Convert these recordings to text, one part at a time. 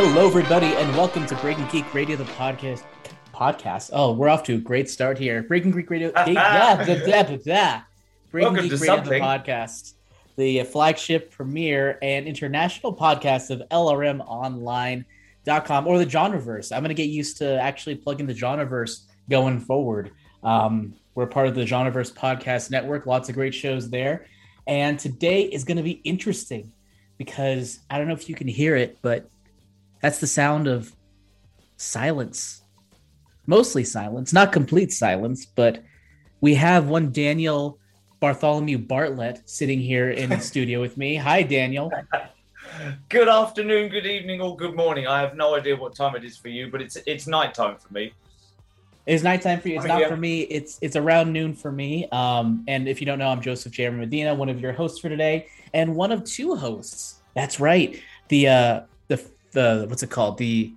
Hello, everybody, and welcome to Breaking Geek Radio, the podcast. Podcast. Oh, we're off to a great start here. Breaking Geek Radio. yeah, da, da, da. Breaking Welcome Geek to Radio, the podcast, the flagship premiere and international podcast of LRMOnline.com or the Genreverse. I'm going to get used to actually plugging the Genreverse going forward. Um, we're part of the Genreverse podcast network. Lots of great shows there, and today is going to be interesting because I don't know if you can hear it, but that's the sound of silence. Mostly silence, not complete silence, but we have one Daniel Bartholomew Bartlett sitting here in the studio with me. Hi, Daniel. Good afternoon, good evening, or good morning. I have no idea what time it is for you, but it's it's nighttime for me. It's nighttime for you. It's Oh, not yeah. for me. It's it's around noon for me. Um, and if you don't know, I'm Joseph J. Medina, one of your hosts for today, and one of two hosts. That's right. The uh the what's it called? The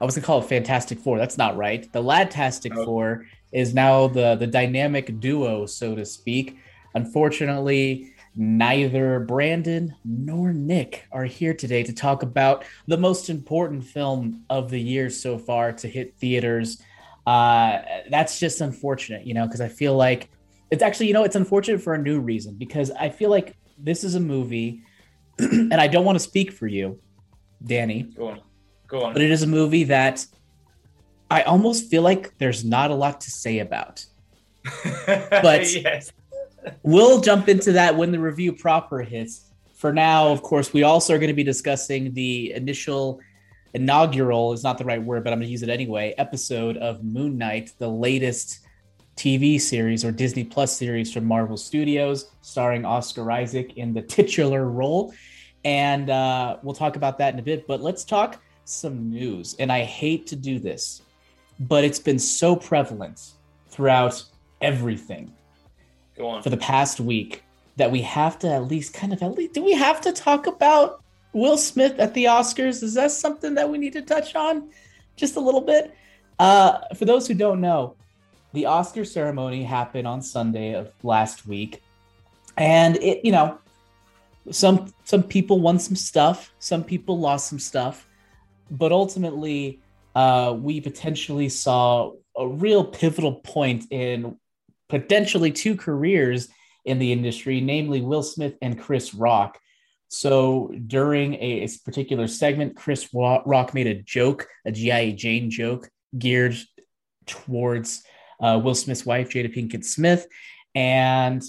I was gonna call it Fantastic Four. That's not right. The Ladtastic Oh. Four is now the the dynamic duo, so to speak. Unfortunately, neither Brandon nor Nick are here today to talk about the most important film of the year so far to hit theaters. Uh, that's just unfortunate, you know, because I feel like it's actually, you know, it's unfortunate for a new reason because I feel like this is a movie, and I don't want to speak for you, Danny, Go on, go on. but it is a movie that I almost feel like there's not a lot to say about. but- yes, We'll jump into that when the review proper hits. For now, of course, we also are going to be discussing the initial inaugural is not the right word, but I'm going to use it anyway. Episode of Moon Knight, the latest TV series or Disney Plus series from Marvel Studios, starring Oscar Isaac in the titular role. And uh, we'll talk about that in a bit. But let's talk some news. And I hate to do this, but it's been so prevalent throughout everything go on. for the past week that we have to at least kind of at least do we have to talk about Will Smith at the Oscars? Is that something that we need to touch on just a little bit? Uh, for those who don't know, the Oscar ceremony happened on Sunday of last week, and it you know some some people won some stuff, some people lost some stuff, but ultimately uh, we potentially saw a real pivotal point in potentially two careers in the industry, namely Will Smith and Chris Rock. So during a, a particular segment, Chris Rock made a joke, a G.I. Jane joke geared towards uh, Will Smith's wife, Jada Pinkett Smith. And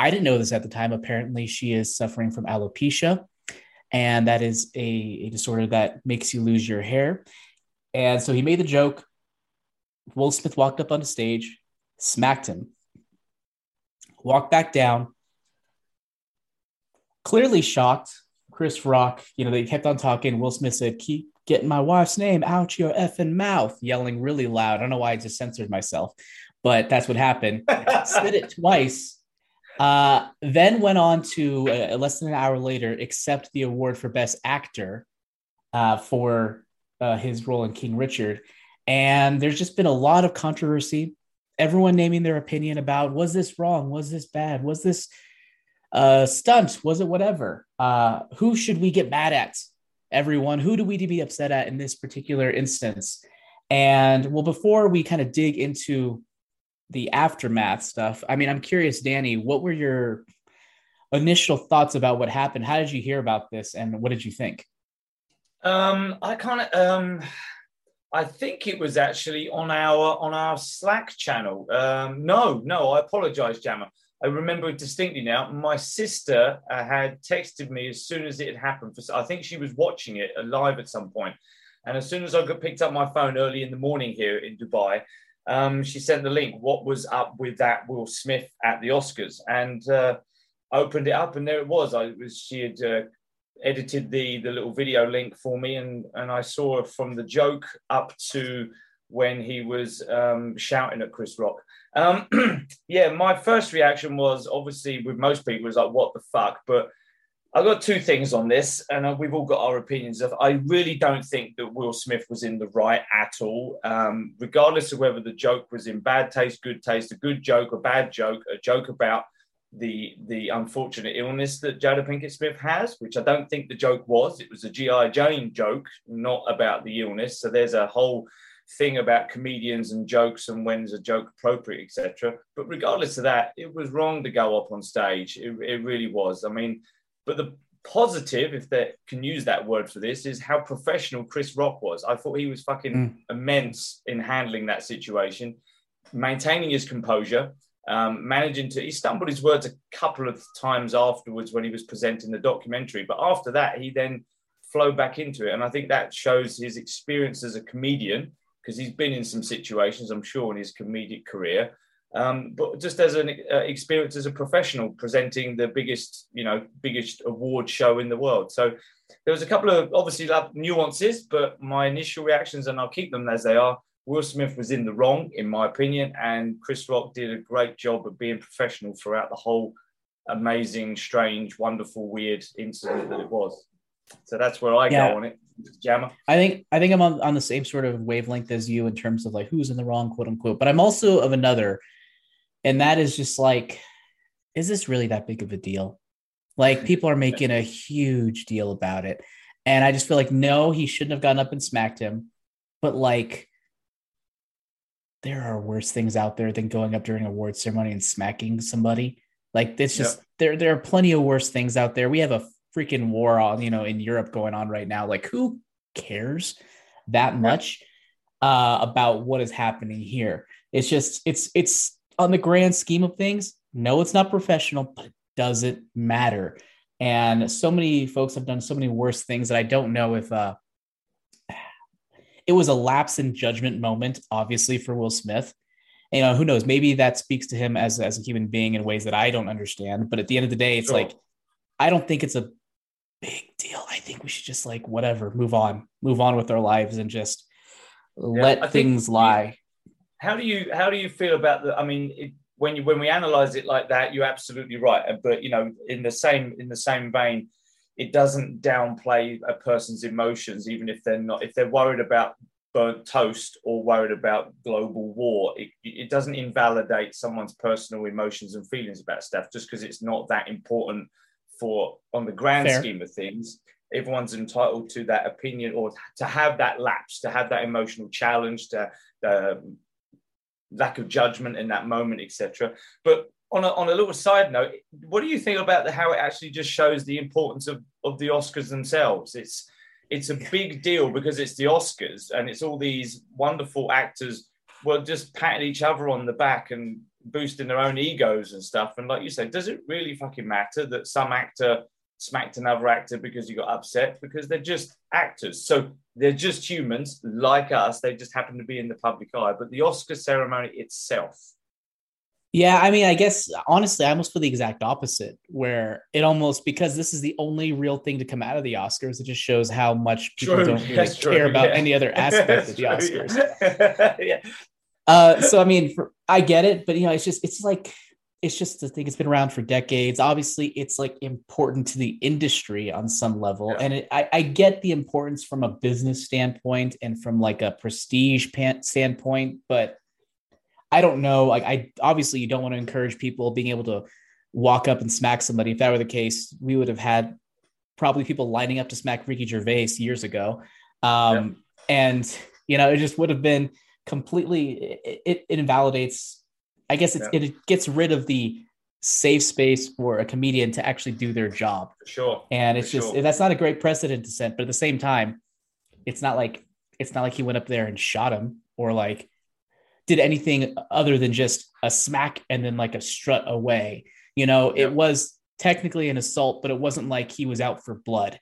I didn't know this at the time. Apparently, she is suffering from alopecia, and that is a, a disorder that makes you lose your hair. And so he made the joke. Will Smith walked up on the stage, smacked him, walked back down, clearly shocked. Chris Rock, you know, they kept on talking. Will Smith said, Keep getting my wife's name out your effing mouth, yelling really loud. I don't know why I just censored myself, but that's what happened. Said it twice. Uh, then went on to uh, less than an hour later accept the award for Best Actor uh, for uh, his role in King Richard. And there's just been a lot of controversy. Everyone naming their opinion about was this wrong? Was this bad? Was this uh, stunt? Was it whatever? Uh, who should we get mad at? Everyone. Who do we be upset at in this particular instance? And well, before we kind of dig into the aftermath stuff, I mean, I'm curious, Danny, what were your initial thoughts about what happened? How did you hear about this, and what did you think? Um, I kind of um, I think it was actually on our on our Slack channel. Um, no, no, I apologize, Jammer. I remember it distinctly now. My sister uh, had texted me as soon as it had happened. For I think she was watching it live at some point, and as soon as I got picked up my phone early in the morning here in Dubai, um, she sent the link. What was up with that Will Smith at the Oscars? And uh, opened it up, and there it was. I was she had uh, edited the the little video link for me, and and I saw from the joke up to when he was um, shouting at Chris Rock. Um, yeah, my first reaction was obviously with most people was like, "What the fuck?" But I got two things on this, and uh, we've all got our opinions. Of I really don't think that Will Smith was in the right at all, um, regardless of whether the joke was in bad taste, good taste, a good joke, a bad joke, a joke about the the unfortunate illness that Jada Pinkett Smith has, which I don't think the joke was. It was a GI Jane joke, not about the illness. So there's a whole thing about comedians and jokes and when's a joke appropriate, etc. But regardless of that, it was wrong to go up on stage. It, it really was. I mean, but the positive, if they can use that word for this, is how professional Chris Rock was. I thought he was fucking mm. immense in handling that situation, maintaining his composure. Um, managing to, he stumbled his words a couple of times afterwards when he was presenting the documentary, but after that, he then flowed back into it. And I think that shows his experience as a comedian because he's been in some situations, I'm sure, in his comedic career. Um, but just as an uh, experience as a professional presenting the biggest, you know, biggest award show in the world. So there was a couple of obviously nuances, but my initial reactions, and I'll keep them as they are. Will Smith was in the wrong, in my opinion, and Chris Rock did a great job of being professional throughout the whole amazing, strange, wonderful, weird incident that it was. So that's where I yeah. go on it. Jammer. I think I think I'm on, on the same sort of wavelength as you in terms of like who's in the wrong, quote unquote. But I'm also of another, and that is just like, is this really that big of a deal? Like people are making a huge deal about it. And I just feel like no, he shouldn't have gotten up and smacked him. But like there are worse things out there than going up during a award ceremony and smacking somebody. Like it's just yep. there there are plenty of worse things out there. We have a freaking war on, you know, in Europe going on right now. Like, who cares that much uh, about what is happening here? It's just, it's, it's on the grand scheme of things. No, it's not professional, but it doesn't matter. And so many folks have done so many worse things that I don't know if uh, it was a lapse in judgment moment, obviously, for Will Smith. You know, who knows? Maybe that speaks to him as, as a human being in ways that I don't understand. But at the end of the day, it's sure. like, I don't think it's a big deal. I think we should just like whatever, move on, move on with our lives and just yeah, let things lie. How do you how do you feel about the? I mean, it, when you when we analyze it like that, you're absolutely right. Uh, but you know, in the same in the same vein, it doesn't downplay a person's emotions, even if they're not if they're worried about burnt toast or worried about global war. It, it doesn't invalidate someone's personal emotions and feelings about stuff just because it's not that important for on the grand Fair. scheme of things everyone's entitled to that opinion or to have that lapse to have that emotional challenge to the lack of judgment in that moment etc but on a, on a little side note what do you think about the, how it actually just shows the importance of, of the oscars themselves? It's it's a big deal because it's the oscars and it's all these wonderful actors well just patting each other on the back and boosting their own egos and stuff. And like you said, does it really fucking matter that some actor smacked another actor because you got upset? Because they're just actors. So they're just humans like us. They just happen to be in the public eye. But the Oscar ceremony itself. Yeah, I mean, I guess honestly, I almost feel the exact opposite, where it almost because this is the only real thing to come out of the Oscars, it just shows how much people true. don't really care about yeah. any other aspect of the Oscars. yeah. Uh, so I mean, for, I get it, but you know, it's just it's like it's just the thing. It's been around for decades. Obviously, it's like important to the industry on some level, yeah. and it, I, I get the importance from a business standpoint and from like a prestige pan- standpoint, but I don't know. Like, I obviously you don't want to encourage people being able to walk up and smack somebody. If that were the case, we would have had probably people lining up to smack Ricky Gervais years ago, um, yeah. and you know, it just would have been completely it, it, invalidates i guess yeah. it gets rid of the safe space for a comedian to actually do their job sure and it's for just sure. that's not a great precedent to set but at the same time it's not like it's not like he went up there and shot him or like did anything other than just a smack and then like a strut away. You know, it was technically an assault, but it wasn't like he was out for blood.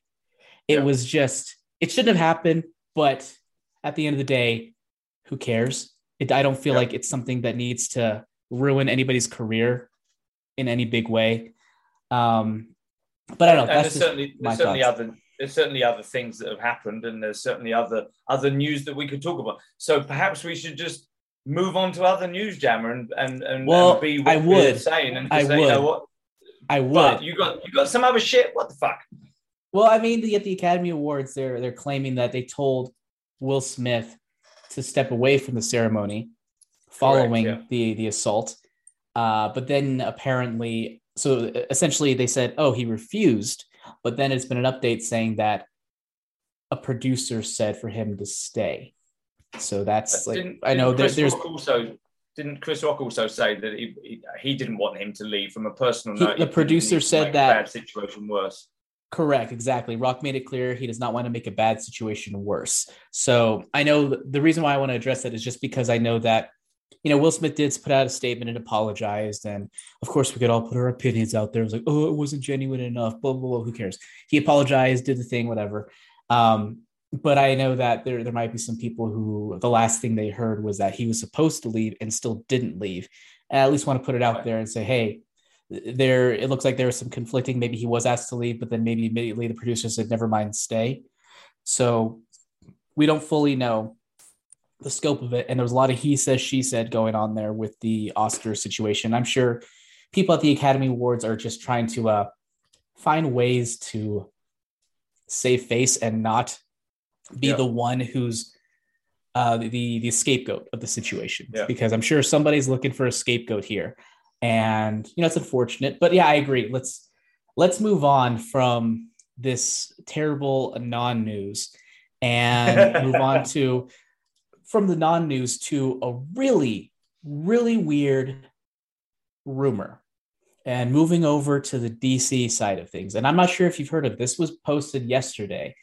It was just, it shouldn't have happened. But at the end of the day, who cares? It, I don't feel like it's something that needs to ruin anybody's career in any big way. Um, but I don't know. And there's certainly there's certainly thoughts. other there's certainly other things that have happened, and there's certainly other other news that we could talk about. So perhaps we should just move on to other news, Jammer, and and, and, Well, and be what I would. saying and I say, you know would. what? I would. But you got you got some other shit. What the fuck? Well, I mean, the, at the Academy Awards, they're they're claiming that they told Will Smith to step away from the ceremony following yeah. the the assault. Uh, but then apparently, so essentially, they said, "Oh, he refused." But then it's been an update saying that a producer said for him to stay. So that's like Didn't- I know there, there's Rock also didn't Chris Rock also say that he, he, he didn't want him to leave from a personal He- note. the producer said that- bad situation worse. Correct, exactly. Rock made it clear he does not want to make a bad situation worse. So I know the reason why I want to address that is just because I know that, you know, Will Smith did put out a statement and apologized. And of course, we could all put our opinions out there. It was like, oh, it wasn't genuine enough, blah, blah, blah. Who cares? He apologized, did the thing, whatever. Um, but I know that there, there might be some people who the last thing they heard was that he was supposed to leave and still didn't leave. And I at least want to put it out there and say, hey, there it looks like there was some conflicting maybe he was asked to leave but then maybe immediately the producer said never mind stay so we don't fully know the scope of it and there was a lot of he says she said going on there with the oscar situation i'm sure people at the academy awards are just trying to uh, find ways to save face and not be Yeah. the one who's uh, the the scapegoat of the situation Yeah. because i'm sure somebody's looking for a scapegoat here and you know it's unfortunate but yeah i agree let's let's move on from this terrible non-news and move on to from the non-news to a really really weird rumor. And moving over to the dc side of things and i'm not sure if you've heard of this was posted yesterday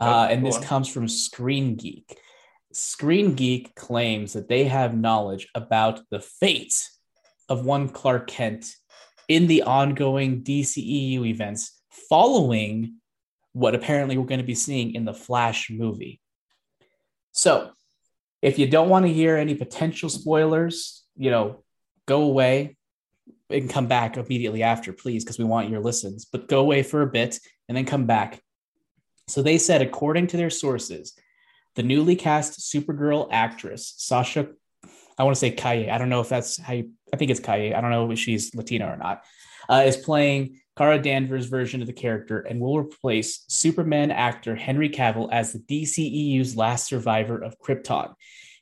uh, and this comes from screen geek. Screen geek claims that they have knowledge about the fate of one Clark Kent in the ongoing DCEU events following what apparently we're going to be seeing in the Flash movie. So, if you don't want to hear any potential spoilers, you know, go away and come back immediately after, please, because we want your listens. But go away for a bit and then come back. So, they said, according to their sources, the newly cast Supergirl actress, Sasha I want to say Kaye. I don't know if that's how you, I think it's Kaye. I don't know if she's Latina or not. Uh, is playing Kara Danvers' version of the character and will replace Superman actor Henry Cavill as the DCEU's last survivor of Krypton.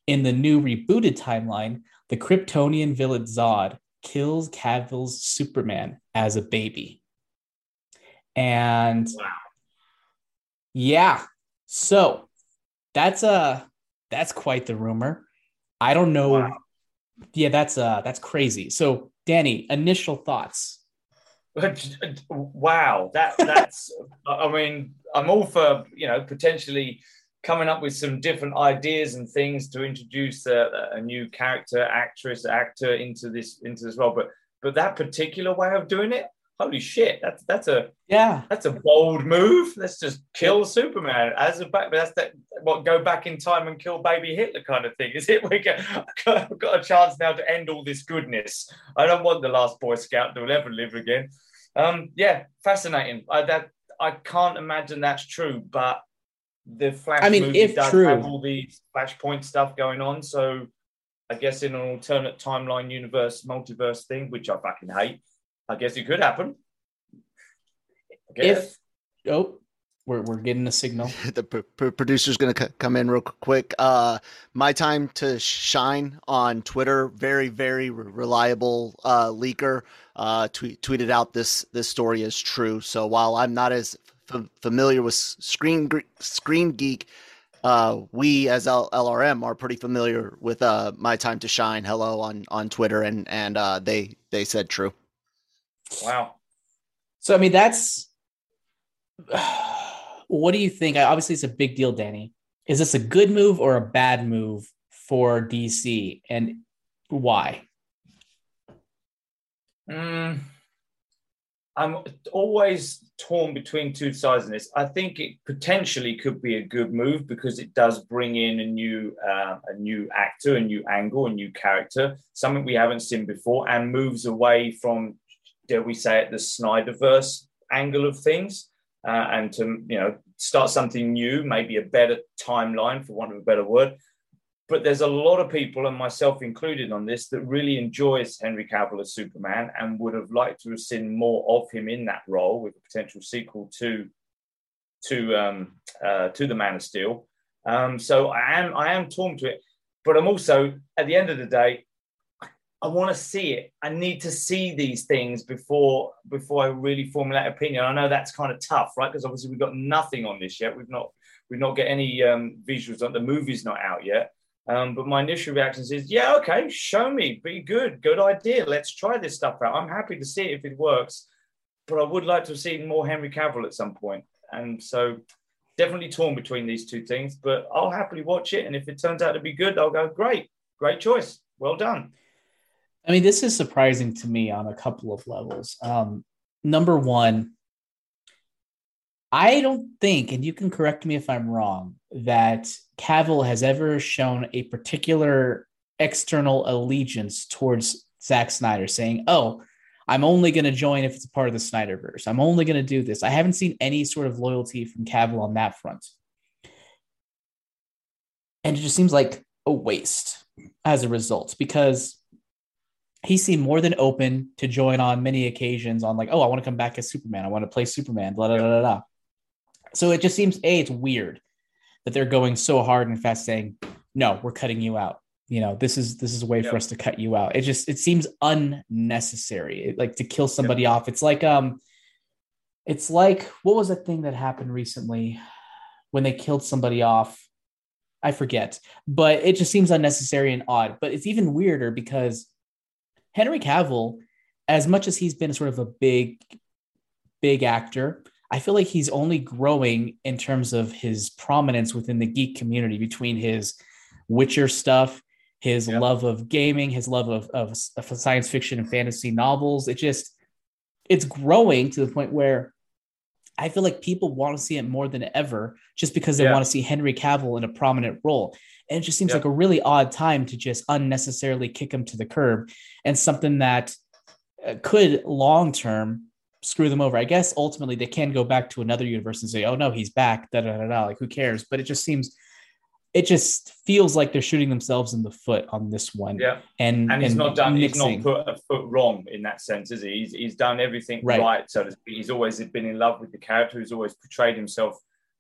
In the new rebooted timeline, the Kryptonian villain Zod kills Cavill's Superman as a baby. And Wow. yeah, so that's a that's quite the rumor. I don't know. Wow. Yeah, that's uh that's crazy. So Danny, initial thoughts. wow, that that's. I mean, I'm all for you know potentially coming up with some different ideas and things to introduce a, a new character, actress, actor into this into this role. But but that particular way of doing it, holy shit, that's that's a Yeah. that's a bold move. Let's just kill Superman as a back. But that's that. What go back in time and kill baby Hitler kind of thing? Is it? We get, I've got a chance now to end all this goodness. I don't want the last Boy Scout to ever live again. Um, yeah, fascinating. I, that I can't imagine that's true, but the Flash I mean, movie if does true- have all these Flashpoint stuff going on. So I guess in an alternate timeline universe, multiverse thing, which I fucking hate, I guess it could happen. I guess. If oh, we're we're getting a signal. the pr- pr- producer's going to c- come in real quick. Uh, my time to shine on Twitter. Very, very re- reliable uh, leaker. Uh, tweet, tweeted out this this story is true. So while I'm not as f- familiar with Screen Screen Geek, uh, we as L- LRM are pretty familiar with uh, my time to shine. Hello on on Twitter, and and uh, they they said true. Wow. So I mean, that's what do you think? Obviously, it's a big deal, Danny. Is this a good move or a bad move for DC, and why? Mm, I'm always torn between two sides in this. I think it potentially could be a good move because it does bring in a new uh, a new actor, a new angle, a new character, something we haven't seen before, and moves away from, dare we say it, the Snyderverse angle of things, uh, and to you know start something new, maybe a better timeline, for want of a better word. But there's a lot of people, and myself included, on this that really enjoys Henry Cavill as Superman and would have liked to have seen more of him in that role with a potential sequel to to um, uh, to the Man of Steel. Um, so I am I am torn to it, but I'm also at the end of the day, I want to see it. I need to see these things before before I really formulate an opinion. I know that's kind of tough, right? Because obviously we've got nothing on this yet. We've not we've not got any um, visuals on the movie's not out yet. Um, but my initial reaction is, yeah, okay, show me, be good, good idea. Let's try this stuff out. I'm happy to see it if it works, but I would like to see more Henry Cavill at some point. And so, definitely torn between these two things. But I'll happily watch it, and if it turns out to be good, I'll go, great, great choice, well done. I mean, this is surprising to me on a couple of levels. Um, number one, I don't think, and you can correct me if I'm wrong, that Cavill has ever shown a particular external allegiance towards Zack Snyder, saying, "Oh, I'm only going to join if it's a part of the Snyderverse. I'm only going to do this." I haven't seen any sort of loyalty from Cavill on that front, and it just seems like a waste as a result because he seemed more than open to join on many occasions on like, "Oh, I want to come back as Superman. I want to play Superman." Blah blah blah blah. So it just seems a it's weird that they're going so hard and fast saying, no, we're cutting you out. You know, this is this is a way yep. for us to cut you out. It just it seems unnecessary. It, like to kill somebody yep. off. It's like um it's like what was that thing that happened recently when they killed somebody off? I forget, but it just seems unnecessary and odd. But it's even weirder because Henry Cavill, as much as he's been sort of a big, big actor, I feel like he's only growing in terms of his prominence within the geek community between his Witcher stuff, his yep. love of gaming, his love of, of, of science fiction and fantasy novels. It just, it's growing to the point where I feel like people want to see it more than ever just because they yeah. want to see Henry Cavill in a prominent role. And it just seems like a really odd time to just unnecessarily kick him to the curb and something that uh, could long term screw them over. I guess ultimately they can go back to another universe and say, "Oh no, he's back." Da da da da. Like who cares? But it just seems, it just feels like they're shooting themselves in the foot on this one. Yeah, and and he's and not done. Mixing. He's not put a foot wrong in that sense, is he? He's, he's done everything right. right. So to speak. He's always been in love with the character. He's always portrayed himself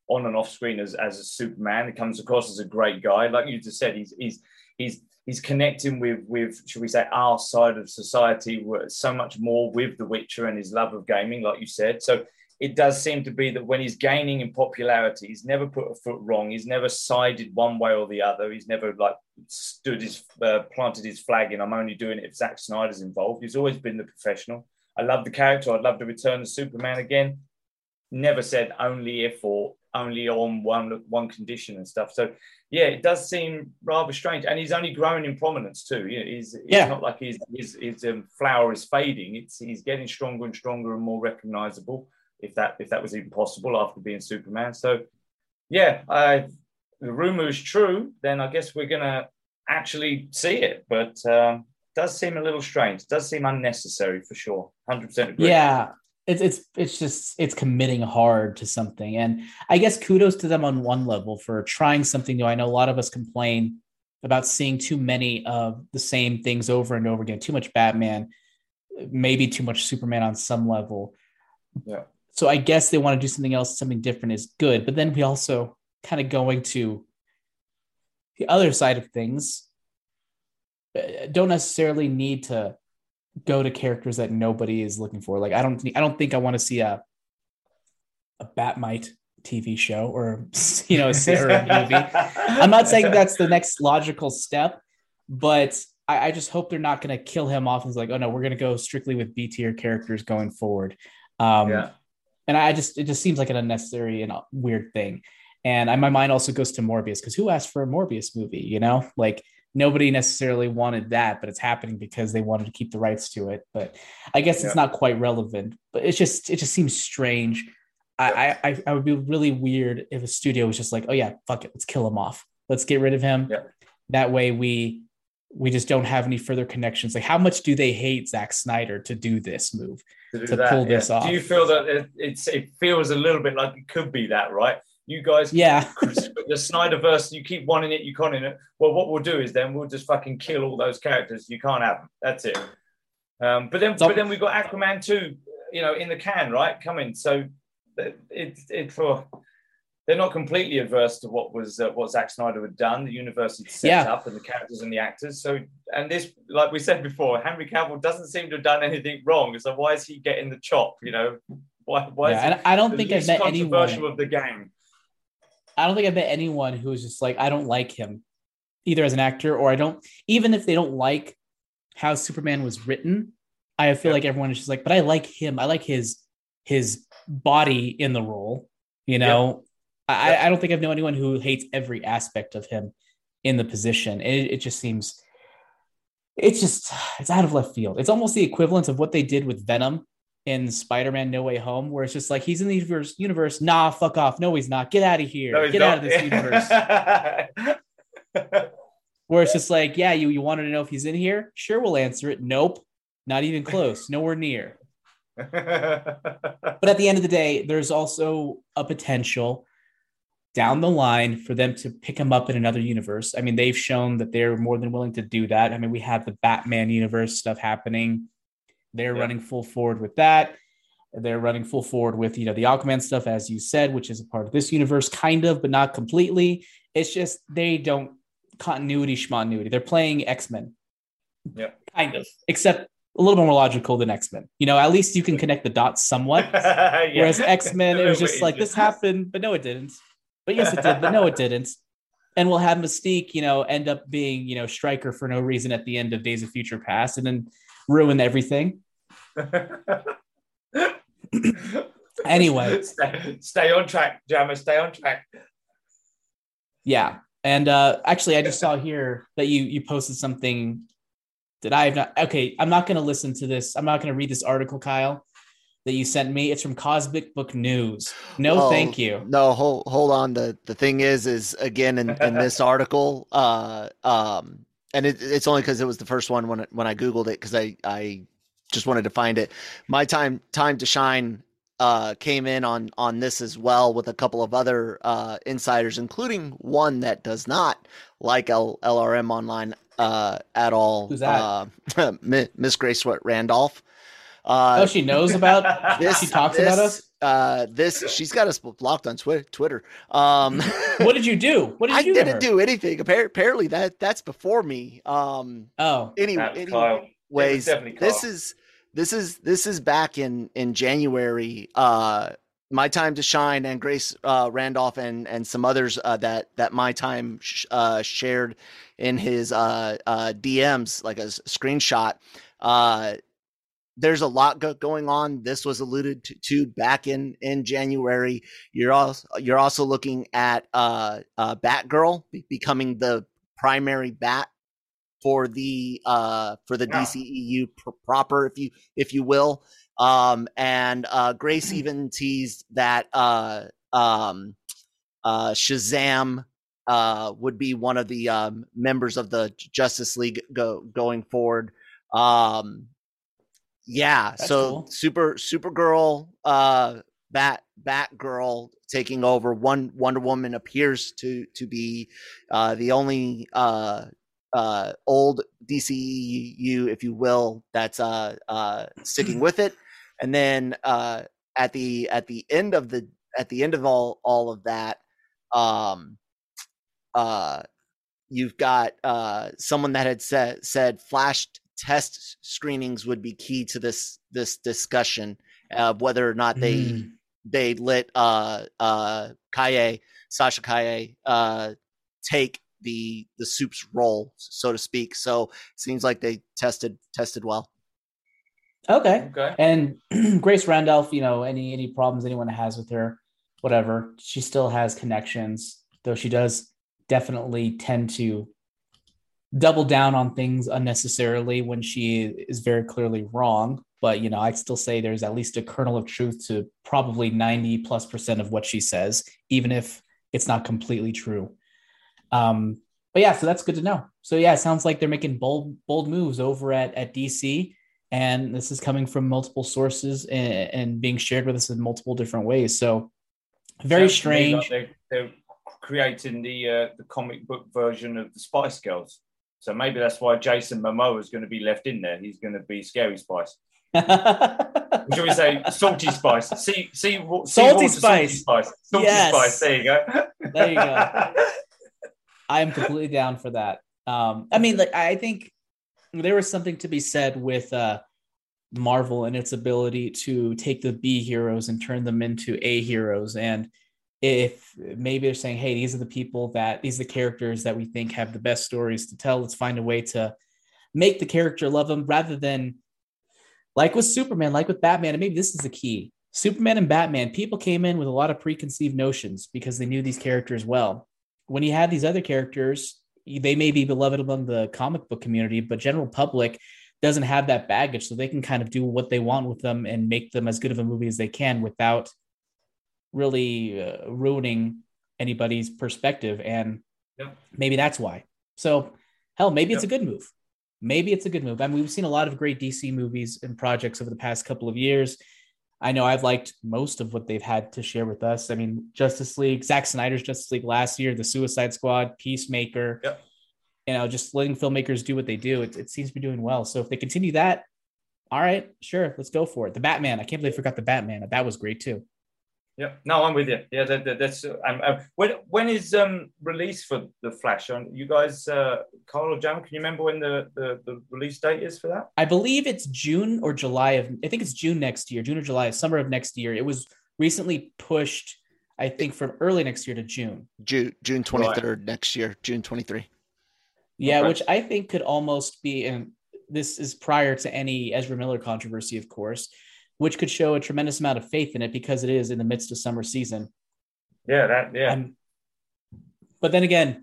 on and off screen as as a Superman. He comes across as a great guy, like you just said. He's he's he's he's connecting with with should we say our side of society so much more with the witcher and his love of gaming like you said. So it does seem to be that when he's gaining in popularity he's never put a foot wrong. He's never sided one way or the other. He's never like stood his uh, planted his flag in i'm only doing it if Zack snyder's involved. He's always been the professional. I love the character. I'd love to return to superman again. Never said only if or only on one one condition and stuff. So yeah, it does seem rather strange, and he's only growing in prominence too. You know, he's, yeah. it's not like his his, his um, flower is fading. It's he's getting stronger and stronger and more recognizable. If that if that was even possible after being Superman. So yeah, I, the rumor is true. Then I guess we're gonna actually see it, but. Um, does seem a little strange. Does seem unnecessary for sure. Hundred percent agree. Yeah, it's it's it's just it's committing hard to something. And i guess kudos to them on one level for trying something new. I know a lot of us complain about seeing too many of the same things over and over again too much batman maybe too much superman on some level. Yeah. So i guess they want to do something else something different is good. But then we also kind of going to the other side of things uh, don't necessarily need to go to characters that nobody is looking for. Like I don't think I don't think I want to see a a Bat-Mite TV show or you know a movie. I'm not saying that's the next logical step, but I, I just hope they're not going to kill him off and it's like, oh no, we're going to go strictly with B tier characters going forward. Um, yeah. And I just it just seems like an unnecessary and weird thing. And I, my mind also goes to Morbius because who asked for a Morbius movie? You know, like nobody necessarily wanted that, but it's happening because they wanted to keep the rights to it. But I guess it's not quite relevant. But it's just it just seems strange. I, I I would be really weird if a studio was just like, oh yeah, fuck it, let's kill him off. Let's get rid of him. Yeah. That way we we just don't have any further connections. Like, how much do they hate Zack Snyder to do this move to, to pull this off? Do you feel that it, it's it feels a little bit like it could be that, right? You guys, Yeah. the Snyderverse, you keep wanting it, you can't in it. Well, what we'll do is then we'll just fucking kill all those characters. You can't have them. That's it. Um, but then, So- but then we've got Aquaman two, you know, in the can, right? Coming. So it it, it for they're not completely adverse to what was uh, what Zack Snyder had done. The universe had set Yeah. up and the characters and the actors. So and this, like we said before, Henry Cavill doesn't seem to have done anything wrong. So why is he getting the chop? You know, why? Why Yeah, is and I don't think I've met anyone. of the game? I don't think I've met anyone who is just like, I don't like him, either as an actor or I don't. Even if they don't like how Superman was written, I feel Yeah. like everyone is just like, but I like him. I like his his body in the role. You know, I, Yeah. I don't think I've known anyone who hates every aspect of him in the position. It, it just seems, it's just, it's out of left field. It's almost the equivalent of what they did with Venom in Spider-Man No Way Home, where it's just like he's in the universe. Universe, nah, fuck off. No, he's not. Get out of here. No, Get not. out of this universe. Where it's just like, yeah, you you wanted to know if he's in here? Sure, we'll answer it. Nope, not even close. Nowhere near. But at the end of the day, there's also a potential down the line for them to pick him up in another universe. I mean, they've shown that they're more than willing to do that. I mean, we have the Batman universe stuff happening. They're Yeah. running full forward with that. They're running full forward with, you know, the Aquaman stuff, as you said, which is a part of this universe, kind of, but not completely. It's just they don't continuity schmontinuity. They're playing X-Men. Yeah. Kind of, except a little bit more logical than X-Men. You know, at least you can connect the dots somewhat. Yeah. Whereas X Men, it was just like this happened, but no, it didn't. But yes, it did, but no, it didn't. And we'll have Mystique, you know, end up being, you know, Stryker for no reason at the end of Days of Future Past, and then ruin everything. Anyway. stay, stay on track, Jammer. Stay on track. Yeah, and uh, actually, I just saw here that you you posted something that I have not. Okay, I'm not going to listen to this. I'm not going to read this article, Kyle, that you sent me. It's from Cosmic Book News. No, Oh, thank you. No, hold hold on. The the thing is, is again in, in this article, uh, um, and it, it's only because it was the first one when when I googled it because I I just wanted to find it. My time time to shine uh came in on on this as well with a couple of other uh insiders, including one that does not like L, LRM online uh at all. Who's that? Uh, Miss Grace what Randolph. Uh, Oh, she knows about. this she talks this, about us. Uh, this she's got us blocked on Twitter. Twitter. Um, What did you do? What did I you do? didn't do anything. Appar- Apparently, that that's before me. Um, Oh, anyway, That's Kyle. Anyways, this is this is this is back in in January. Uh, my time to shine and Grace uh, Randolph and and some others uh, that that my time sh- uh, shared in his uh, uh, DMs like a s- screenshot. Uh, there's a lot go- going on. This was alluded to, to back in in January. You're also you're also looking at Batgirl be- becoming the primary bat for the uh, for the Yeah. DCEU pr- proper, if you if you will. Um, and uh, Grace even teased that uh, um, uh, Shazam uh, would be one of the um, members of the Justice League go, going forward. Um, yeah, That's so cool. super Supergirl, uh, Bat Batgirl taking over. One Wonder Woman appears to to be uh, the only uh, uh, old DCEU, if you will, that's uh, uh, sticking with it. And then uh, at the at the end of the at the end of all all of that, um, uh, you've got uh, someone that had said said flash test screenings would be key to this this discussion of whether or not they Mm. they let uh uh Kaye Sasha Kaye uh take the the soup's role so to speak so seems like they tested tested well okay. Okay. And Grace Randolph, you know, any any problems anyone has with her, whatever, she still has connections, though she does definitely tend to double down on things unnecessarily when she is very clearly wrong. But you know, I'd still say there's at least a kernel of truth to probably 90 plus percent of what she says, even if it's not completely true. Um, but yeah, so that's good to know. So yeah, it sounds like they're making bold bold moves over at at DC, and this is coming from multiple sources and, and being shared with us in multiple different ways. So very strange. They're, they're, creating the uh, the comic book version of the Spice Girls. So maybe that's why Jason Momoa is going to be left in there. He's going to be Scary Spice. Should we say salty spice? See, see, see salty, spice. salty spice. Salty yes. spice. There you go. there you go. I am completely down for that. Um, I mean, like I think there was something to be said with uh, Marvel and its ability to take the B heroes and turn them into A heroes. And if maybe they're saying, hey, these are the people that these are the characters that we think have the best stories to tell, let's find a way to make the character love them rather than like with Superman, like with Batman. And maybe this is the key Superman and Batman, people came in with a lot of preconceived notions because they knew these characters well when you have these other characters, they may be beloved among the comic book community, but general public doesn't have that baggage, so they can kind of do what they want with them and make them as good of a movie as they can without really uh, ruining anybody's perspective. And maybe that's why. So, hell, maybe it's a good move. Maybe it's a good move. I mean, we've seen a lot of great DC movies and projects over the past couple of years. I know I've liked most of what they've had to share with us. I mean, Justice League, Zack Snyder's Justice League last year, The Suicide Squad, Peacemaker. Yep. You know, just letting filmmakers do what they do. It, it seems to be doing well. So if they continue that, all right, sure, let's go for it. The Batman. I can't believe I forgot the Batman. That was great too. Yeah, no, I'm with you. Yeah, that, that, that's. Um, uh, when when is um release for the Flash? On you guys, uh, Carl or John, can you remember when the, the the release date is for that? I believe it's June or July of. I think it's June next year, June or July, summer of next year. It was recently pushed, I think, from early next year to June. June June twenty third right. next year, June twenty three. Yeah, okay. which I think could almost be, and this is prior to any Ezra Miller controversy, of course which could show a tremendous amount of faith in it because it is in the midst of summer season. Yeah, that yeah. Um, but then again,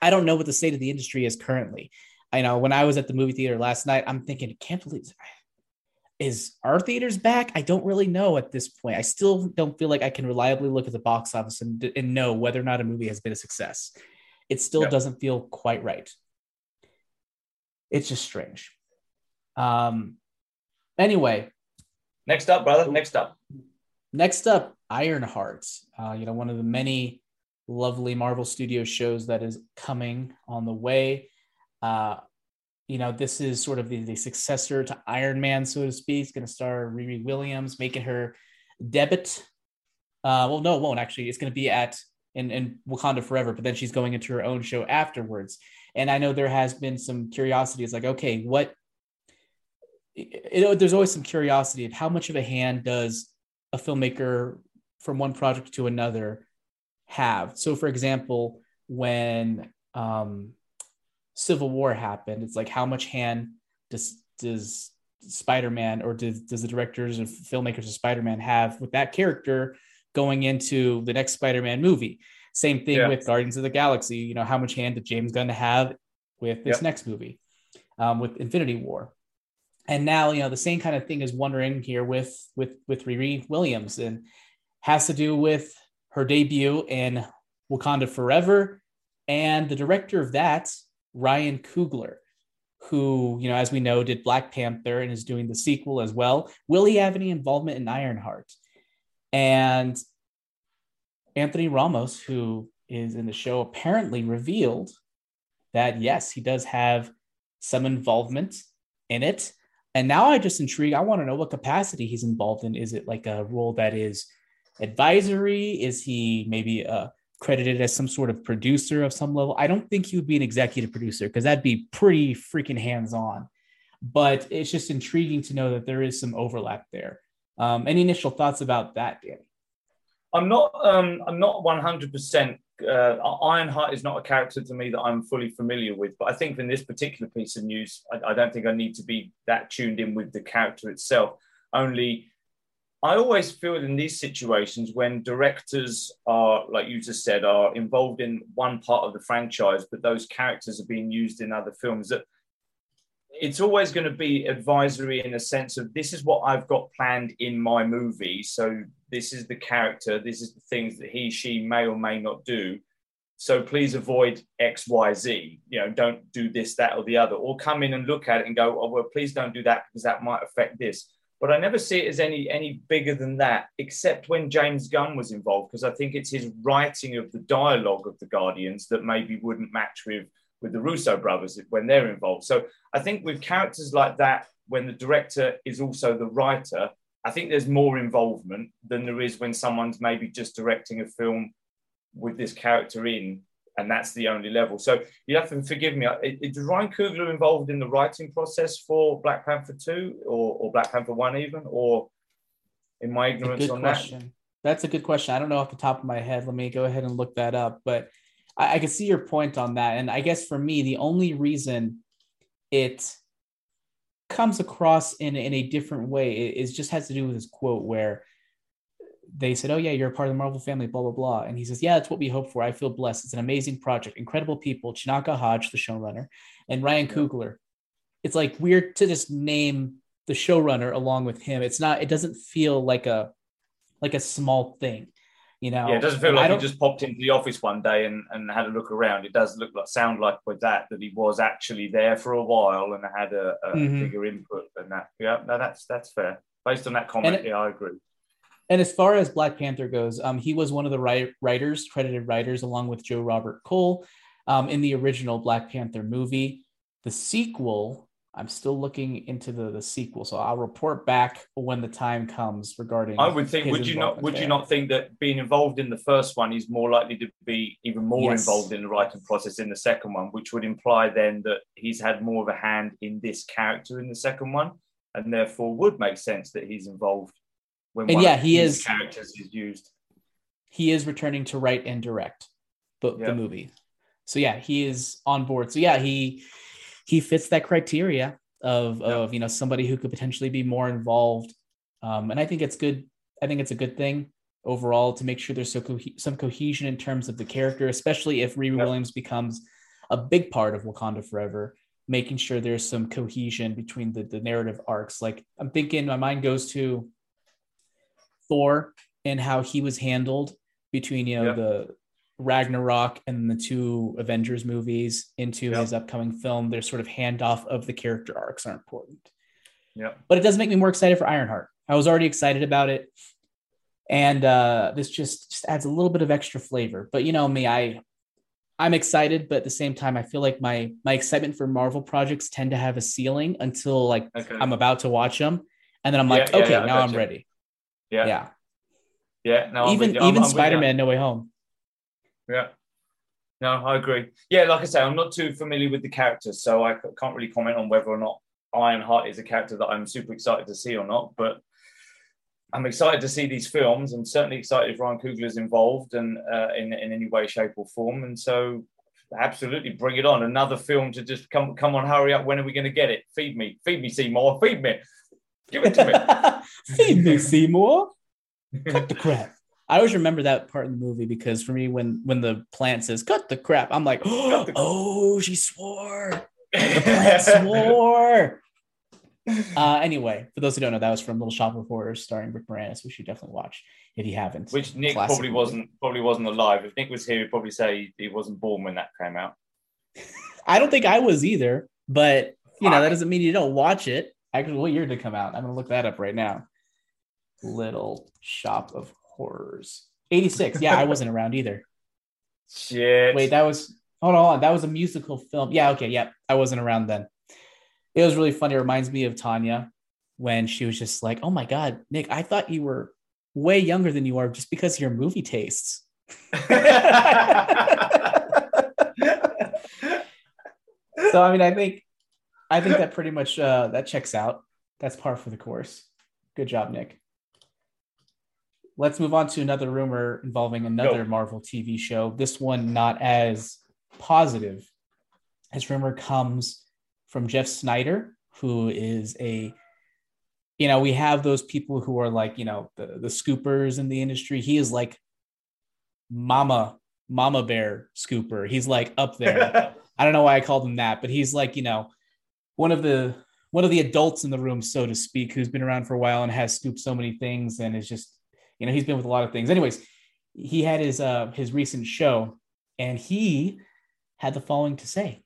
I don't know what the state of the industry is currently. I know when I was at the movie theater last night, I'm thinking, I can't believe is our theaters back? I don't really know at this point. I still don't feel like I can reliably look at the box office and, and know whether or not a movie has been a success. It still yep. doesn't feel quite right. It's just strange. Um, anyway, Next up, brother. Next up. Next up, Ironheart. Uh, you know, one of the many lovely Marvel Studios shows that is coming on the way. Uh, you know, this is sort of the, the successor to Iron Man, so to speak. It's going to star Riri Williams, making her debut. Uh, well, no, it won't actually. It's going to be at in, in Wakanda Forever, but then she's going into her own show afterwards. And I know there has been some curiosity. It's like, okay, what it, there's always some curiosity of how much of a hand does a filmmaker from one project to another have. So, for example, when um, Civil War happened, it's like how much hand does does Spider-Man or does, does the directors and filmmakers of Spider-Man have with that character going into the next Spider-Man movie? Same thing yeah. with Guardians of the Galaxy. You know, how much hand did James Gunn have with this yep. next movie, um, with Infinity War? And now you know the same kind of thing is wondering here with with with Riri Williams and has to do with her debut in Wakanda Forever and the director of that Ryan Coogler who you know as we know did Black Panther and is doing the sequel as well. Will he have any involvement in Ironheart? And Anthony Ramos who is in the show apparently revealed that yes he does have some involvement in it and now I just intrigue. I want to know what capacity he's involved in. Is it like a role that is advisory? Is he maybe uh, credited as some sort of producer of some level? I don't think he would be an executive producer because that'd be pretty freaking hands on. But it's just intriguing to know that there is some overlap there. Um, any initial thoughts about that, Danny? I'm not. Um, I'm not 100 percent uh, Ironheart is not a character to me that I'm fully familiar with, but I think in this particular piece of news, I, I, don't think I need to be that tuned in with the character itself. Only I always feel in these situations when directors are, like you just said, are involved in one part of the franchise, but those characters are being used in other films, that it's always going to be advisory in a sense of this is what I've got planned in my movie. So this is the character, this is the things that he, she may or may not do. So please avoid X, Y, Z. You know, don't do this, that, or the other, or come in and look at it and go, oh well, please don't do that because that might affect this but I never see it as any any bigger than that, except when James Gunn was involved, because I think it's his writing of the dialogue of the Guardians that maybe wouldn't match with with the Russo brothers when they're involved. So I think with characters like that, when the director is also the writer, I think there's more involvement than there is when someone's maybe just directing a film with this character in and that's the only level. So you have to forgive me. Is Ryan Coogler involved in the writing process for Black Panther two or, or Black Panther one even, or in my ignorance on question. that? That's a good question. I don't know off the top of my head. Let me go ahead and look that up. But I, I can see your point on that. And I guess for me, the only reason it comes across in, in a different way is just has to do with his quote where they said, Oh, yeah, you're a part of the Marvel family, blah, blah, blah. And he says, Yeah, that's what we hope for. I feel blessed. It's an amazing project, incredible people. Chinaka Hodge, the showrunner, and Ryan Coogler. It's like weird to just name the showrunner along with him. It's not, it doesn't feel like a like a small thing. You know, yeah, it doesn't feel like he just popped into the office one day and, and had a look around. It does look like sound like with that that he was actually there for a while and had a, a mm-hmm. bigger input than that. Yeah, no, that's that's fair. Based on that comment, it, yeah, I agree. And as far as Black Panther goes, um, he was one of the writers, credited writers, along with Joe Robert Cole um, in the original Black Panther movie. The sequel, I'm still looking into the, the sequel, so I'll report back when the time comes regarding. I would think. Would you not? Would there. you not think that being involved in the first one is more likely to be even more yes. involved in the writing process in the second one, which would imply then that he's had more of a hand in this character in the second one, and therefore would make sense that he's involved when and yeah, he is characters is used. He is returning to write and direct the, the movie. So yeah, he is on board. So yeah, he he fits that criteria of of you know somebody who could potentially be more involved. Um, and I think it's good. I think it's a good thing overall to make sure there's so co- some cohesion in terms of the character, especially if Riri Williams becomes a big part of Wakanda Forever. Making sure there's some cohesion between the, the narrative arcs. Like I'm thinking, my mind goes to Thor and how he was handled between you know yep. the Ragnarok and the two Avengers movies into yep. his upcoming film. Their sort of handoff of the character arcs are important. Yeah, but it does make me more excited for Ironheart. I was already excited about it, and uh, this just just adds a little bit of extra flavor. But you know me, I I'm excited, but at the same time, I feel like my my excitement for Marvel projects tend to have a ceiling until like okay. I'm about to watch them, and then I'm like, yeah, okay, yeah, now I'm you. ready. Yeah. Yeah. Yeah. No, even even Spider Man No Way Home. Yeah. No, I agree. Yeah, like I say, I'm not too familiar with the characters, so I can't really comment on whether or not Ironheart is a character that I'm super excited to see or not. But I'm excited to see these films. I'm certainly excited if Ryan Coogler is involved and uh, in in any way, shape, or form. And so, absolutely, bring it on. Another film to just come come on, hurry up. When are we going to get it? Feed me, feed me, Seymour, feed me. Give it to me. Feed me, Seymour. Cut the crap. I always remember that part in the movie because for me, when when the plant says "cut the crap," I'm like, "Oh, oh she swore." The plant swore. Uh, anyway, for those who don't know, that was from Little Shop of Horrors, starring Rick Moranis, which you definitely watch if you haven't. Which Nick Classic probably movie. wasn't probably wasn't alive. If Nick was here, he'd probably say he wasn't born when that came out. I don't think I was either, but you know that doesn't mean you don't watch it. Actually, what year did it come out? I'm gonna look that up right now. Little Shop of Horrors. 86. Yeah, I wasn't around either. Shit. Wait, that was hold on. That was a musical film. Yeah, okay, yeah. I wasn't around then. It was really funny. It reminds me of Tanya when she was just like, Oh my god, Nick, I thought you were way younger than you are just because of your movie tastes. so I mean, I think I think that pretty much uh, that checks out. That's par for the course. Good job, Nick. Let's move on to another rumor involving another Go. Marvel TV show. This one not as positive. This rumor comes from Jeff Sneider, who is a you know, we have those people who are like, you know, the, the scoopers in the industry. He is like mama, mama bear scooper. He's like up there. I don't know why I called him that, but he's like, you know, one of the one of the adults in the room, so to speak, who's been around for a while and has scooped so many things and is just, you know, he's been with a lot of things. Anyways, he had his uh his recent show and he had the following to say.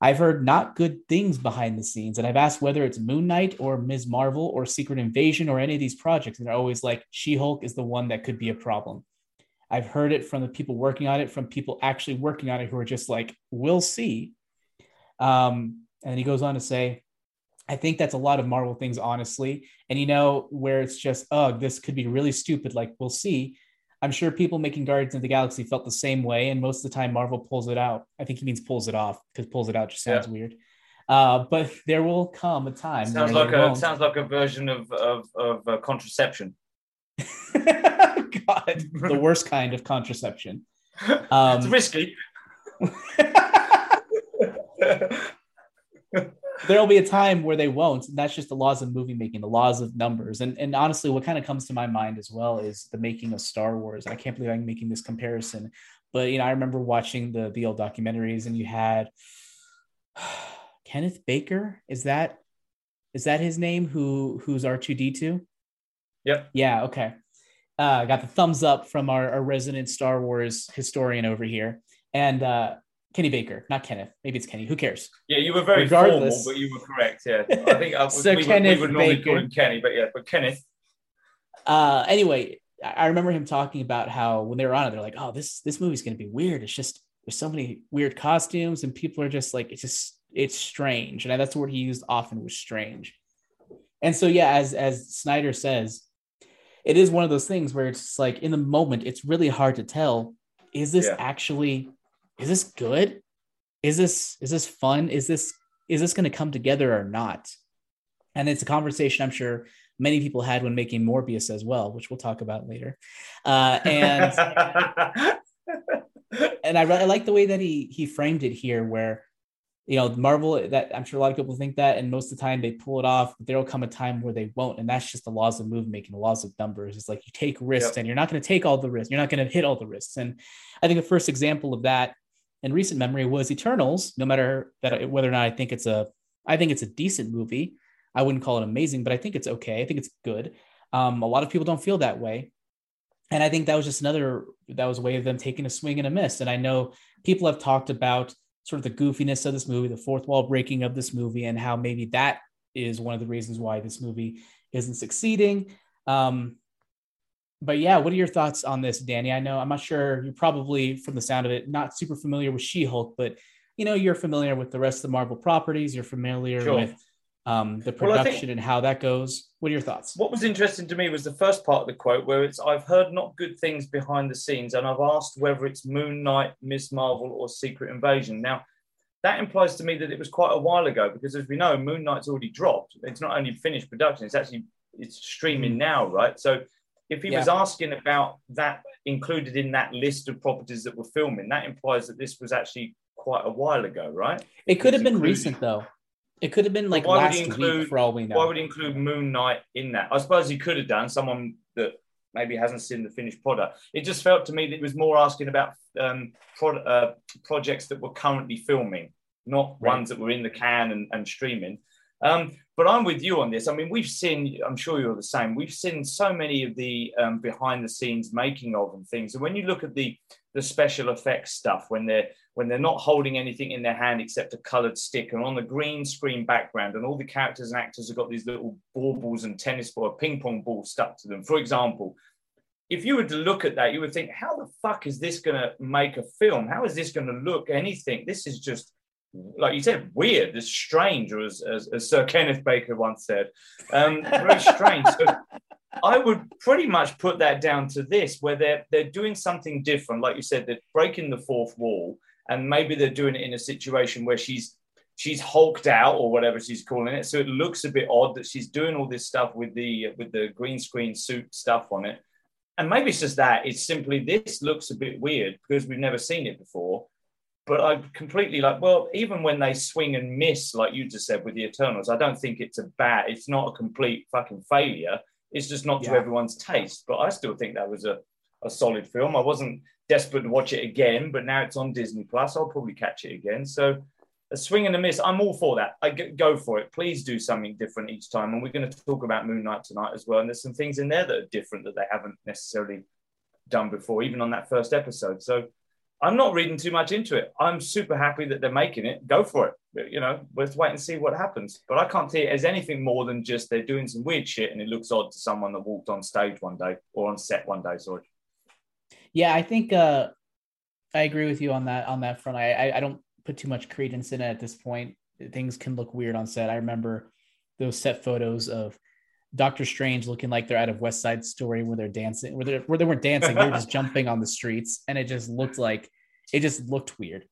I've heard not good things behind the scenes, and I've asked whether it's Moon Knight or Ms. Marvel or Secret Invasion or any of these projects, and they're always like, She Hulk is the one that could be a problem. I've heard it from the people working on it, from people actually working on it who are just like, We'll see. Um, and he goes on to say, I think that's a lot of Marvel things, honestly. And you know, where it's just, oh, this could be really stupid, like we'll see. I'm sure people making Guardians of the Galaxy felt the same way, and most of the time Marvel pulls it out. I think he means pulls it off because pulls it out just sounds yeah. weird. Uh, but there will come a time. Sounds like a won't. sounds like a version of of, of uh, contraception. God, the worst kind of contraception. Um, it's risky. There'll be a time where they won't. And that's just the laws of movie making, the laws of numbers. And and honestly, what kind of comes to my mind as well is the making of Star Wars. I can't believe I'm making this comparison, but you know, I remember watching the the old documentaries, and you had Kenneth Baker. Is that is that his name? Who who's R two D two? Yep. Yeah. Okay. Uh, got the thumbs up from our, our resident Star Wars historian over here. And uh, Kenny Baker, not Kenneth. Maybe it's Kenny. Who cares? Yeah, you were very Regardless. formal, but you were correct. Yeah, I think I, so we, Kenneth would, we would normally Baker. call him Kenny, but yeah, but Kenneth. Uh, anyway, I remember him talking about how when they were on it, they're like, "Oh, this this movie's going to be weird. It's just there's so many weird costumes, and people are just like, it's just it's strange." And that's the word he used often was strange. And so, yeah, as as Sneider says, it is one of those things where it's like in the moment, it's really hard to tell: is this yeah. actually is this good? Is this is this fun? Is this is this going to come together or not? And it's a conversation I'm sure many people had when making Morbius as well, which we'll talk about later. Uh, and and I, I like the way that he he framed it here, where you know Marvel that I'm sure a lot of people think that, and most of the time they pull it off. But there'll come a time where they won't, and that's just the laws of movie making, the laws of numbers. It's like you take risks, yep. and you're not going to take all the risks. You're not going to hit all the risks. And I think the first example of that in recent memory was Eternals. No matter that whether or not I think it's a, I think it's a decent movie. I wouldn't call it amazing, but I think it's okay. I think it's good. Um, a lot of people don't feel that way, and I think that was just another that was a way of them taking a swing and a miss. And I know people have talked about sort of the goofiness of this movie, the fourth wall breaking of this movie, and how maybe that is one of the reasons why this movie isn't succeeding. Um, but yeah, what are your thoughts on this, Danny? I know I'm not sure you're probably from the sound of it not super familiar with She-Hulk, but you know you're familiar with the rest of the Marvel properties. You're familiar sure. with um, the production well, and how that goes. What are your thoughts? What was interesting to me was the first part of the quote where it's I've heard not good things behind the scenes, and I've asked whether it's Moon Knight, Miss Marvel, or Secret Invasion. Now that implies to me that it was quite a while ago because as we know, Moon Knight's already dropped. It's not only finished production; it's actually it's streaming mm. now, right? So if he yeah. was asking about that included in that list of properties that were filming, that implies that this was actually quite a while ago, right? It could have been included. recent though. It could have been like last include, week for all we know. Why would he include Moon Knight in that? I suppose he could have done someone that maybe hasn't seen the finished product. It just felt to me that it was more asking about um, pro- uh, projects that were currently filming, not right. ones that were in the can and, and streaming. Um, but I'm with you on this. I mean, we've seen, I'm sure you're the same, we've seen so many of the um, behind the scenes making of and things. And when you look at the the special effects stuff, when they're when they're not holding anything in their hand except a colored stick and on the green screen background, and all the characters and actors have got these little baubles and tennis ball, ping pong balls stuck to them. For example, if you were to look at that, you would think, how the fuck is this going to make a film? How is this going to look anything? This is just like you said, weird, it's strange, or as, as, as Sir Kenneth Baker once said, um, very strange. So I would pretty much put that down to this, where they're they're doing something different. Like you said, they're breaking the fourth wall, and maybe they're doing it in a situation where she's she's hulked out or whatever she's calling it. So it looks a bit odd that she's doing all this stuff with the with the green screen suit stuff on it. And maybe it's just that. It's simply this looks a bit weird because we've never seen it before but I completely like. Well, even when they swing and miss, like you just said with the Eternals, I don't think it's a bad. It's not a complete fucking failure. It's just not to everyone's taste. But I still think that was a, a solid film. I wasn't desperate to watch it again, but now it's on Disney Plus. I'll probably catch it again. So a swing and a miss. I'm all for that. I go for it. Please do something different each time. And we're going to talk about Moon Knight tonight as well. And there's some things in there that are different that they haven't necessarily done before, even on that first episode. So I'm not reading too much into it. I'm super happy that they're making it. Go for it. You know, let's wait and see what happens. But I can't see it as anything more than just they're doing some weird shit and it looks odd to someone that walked on stage one day or on set one day. Sorry. Yeah, I think uh, I agree with you on that on that front. I, I I don't put too much credence in it at this point. Things can look weird on set. I remember those set photos of Doctor Strange looking like they're out of West Side Story where they're dancing, where they're, where they weren't dancing, they were just jumping on the streets, and it just looked like it just looked weird.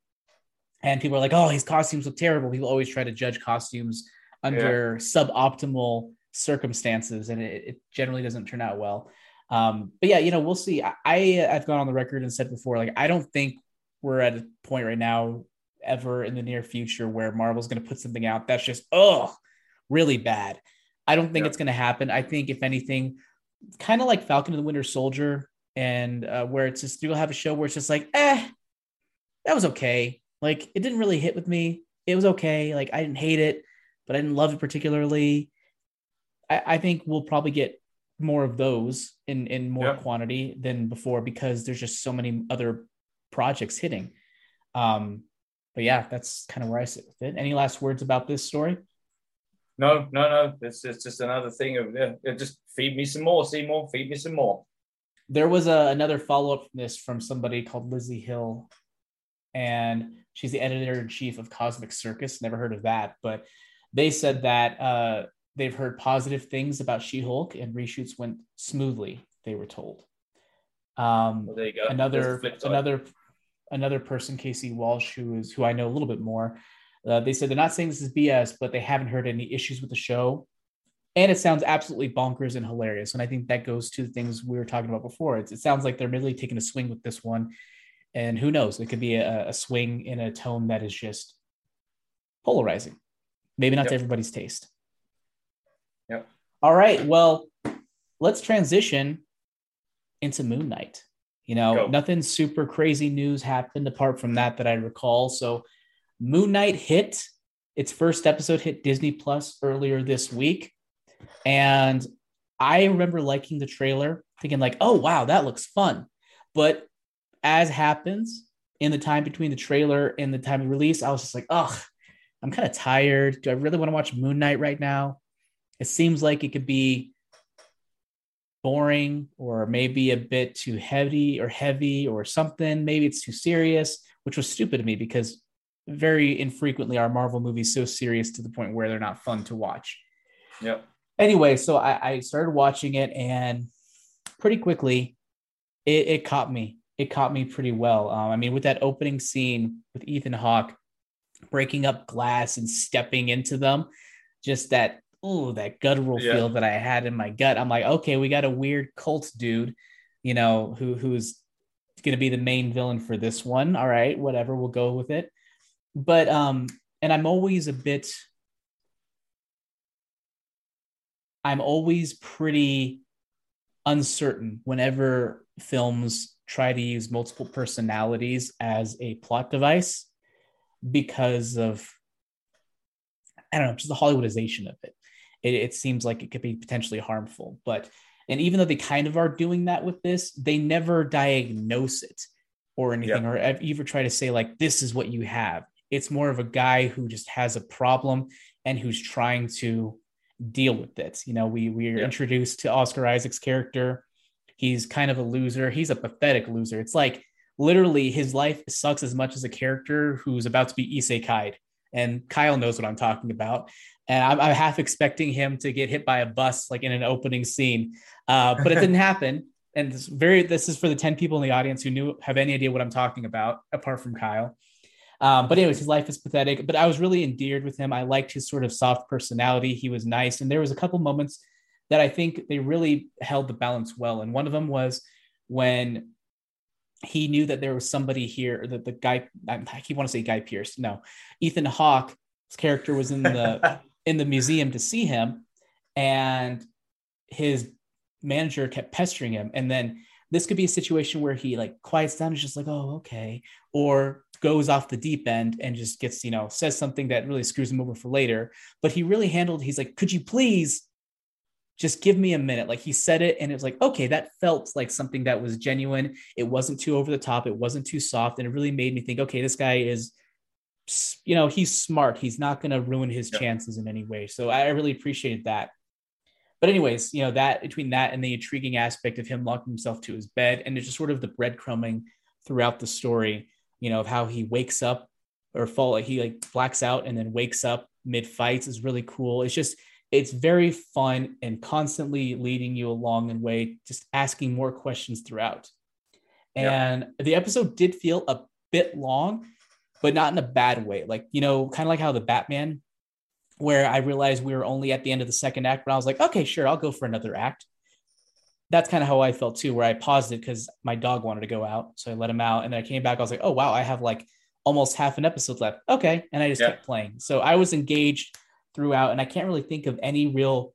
And people are like, "Oh, his costumes look terrible." People always try to judge costumes under suboptimal circumstances, and it, it generally doesn't turn out well. Um, but yeah, you know, we'll see. I, I I've gone on the record and said before, like I don't think we're at a point right now, ever in the near future, where Marvel's going to put something out that's just oh, really bad. I don't think Yeah. it's going to happen. I think if anything, kind of like Falcon and the Winter Soldier, and uh, where it's just you'll have a show where it's just like, eh, that was okay. Like it didn't really hit with me. It was okay. Like I didn't hate it, but I didn't love it particularly. I, I think we'll probably get more of those in in more Yeah. quantity than before because there's just so many other projects hitting. Um, but yeah, that's kind of where I sit with it. Any last words about this story? No, no, no. It's, it's just another thing of yeah, just feed me some more, Seymour. Feed me some more. There was a, another follow up from this from somebody called Lizzie Hill, and she's the editor in chief of Cosmic Circus. Never heard of that, but they said that uh, they've heard positive things about She Hulk and reshoots went smoothly. They were told. Um, Well, there you go. Another the flip side. another another person, Casey Walsh, who is who I know a little bit more. Uh, they said they're not saying this is BS, but they haven't heard any issues with the show, and it sounds absolutely bonkers and hilarious. And I think that goes to the things we were talking about before. It's, it sounds like they're really taking a swing with this one, and who knows? It could be a, a swing in a tone that is just polarizing. Maybe not to everybody's taste. Yep. All right. Well, let's transition into Moon Knight. You know, Go. nothing super crazy news happened apart from that that I recall. So, Moon Knight hit its first episode hit Disney Plus earlier this week, and I remember liking the trailer, thinking like, "Oh wow, that looks fun." But as happens in the time between the trailer and the time of release, I was just like, "Ugh, I'm kind of tired. Do I really want to watch Moon Knight right now?" It seems like it could be boring or maybe a bit too heavy or heavy or something. Maybe it's too serious, which was stupid to me because very infrequently are Marvel movies so serious to the point where they're not fun to watch. Yep. Anyway, so I, I started watching it and pretty quickly it, it caught me. It caught me pretty well. Um, I mean, with that opening scene with Ethan Hawke breaking up glass and stepping into them, just that oh that guttural Yeah. feel that I had in my gut. I'm like, okay, we got a weird cult dude, you know, who who's going to be the main villain for this one. All right, whatever, we'll go with it. But um, and I'm always a bit. I'm always pretty uncertain whenever films try to use multiple personalities as a plot device because of I don't know, just the Hollywoodization of it. It, it seems like it could be potentially harmful. But and even though they kind of are doing that with this, they never diagnose it or anything, or ever try to say like this is what you have. It's more of a guy who just has a problem and who's trying to deal with it. You know, we we are Yeah. introduced to Oscar Isaac's character. He's kind of a loser. He's a pathetic loser. It's like literally his life sucks as much as a character who's about to be isekai'd. And Kyle knows what I'm talking about. And I'm, I'm half expecting him to get hit by a bus like in an opening scene, uh, but it didn't happen. And this very this is for the ten people in the audience who knew have any idea what I'm talking about, apart from Kyle. Um, but anyways, his life is pathetic. But I was really endeared with him. I liked his sort of soft personality. He was nice, and there was a couple moments that I think they really held the balance well. And one of them was when he knew that there was somebody here that the guy I keep want to say Guy Pierce. No, Ethan Hawke's character was in the in the museum to see him, and his manager kept pestering him. And then this could be a situation where he like quiets down and just like, oh, okay, or goes off the deep end and just gets, you know, says something that really screws him over for later. But he really handled, he's like, could you please just give me a minute? Like he said it and it was like, okay, that felt like something that was genuine. It wasn't too over the top, it wasn't too soft. And it really made me think, okay, this guy is you know he's smart he's not going to ruin his yeah. chances in any way so i really appreciated that but anyways, you know that between that and the intriguing aspect of him locking himself to his bed, and it's just sort of the breadcrumbing throughout the story, you know, of how he wakes up or fall, like he like blacks out and then wakes up mid fights is really cool. It's just it's very fun and constantly leading you along and way, just asking more questions throughout. And yeah. the episode did feel a bit long, but not in a bad way. Like, you know, kind of like how the Batman where I realized we were only at the end of the second act, but I was like, okay, sure, I'll go for another act. That's kind of how I felt too, where I paused it because my dog wanted to go out. So I let him out. And then I came back. I was like, oh, wow, I have like almost half an episode left. Okay. And I just yeah. kept playing. So I was engaged throughout. And I can't really think of any real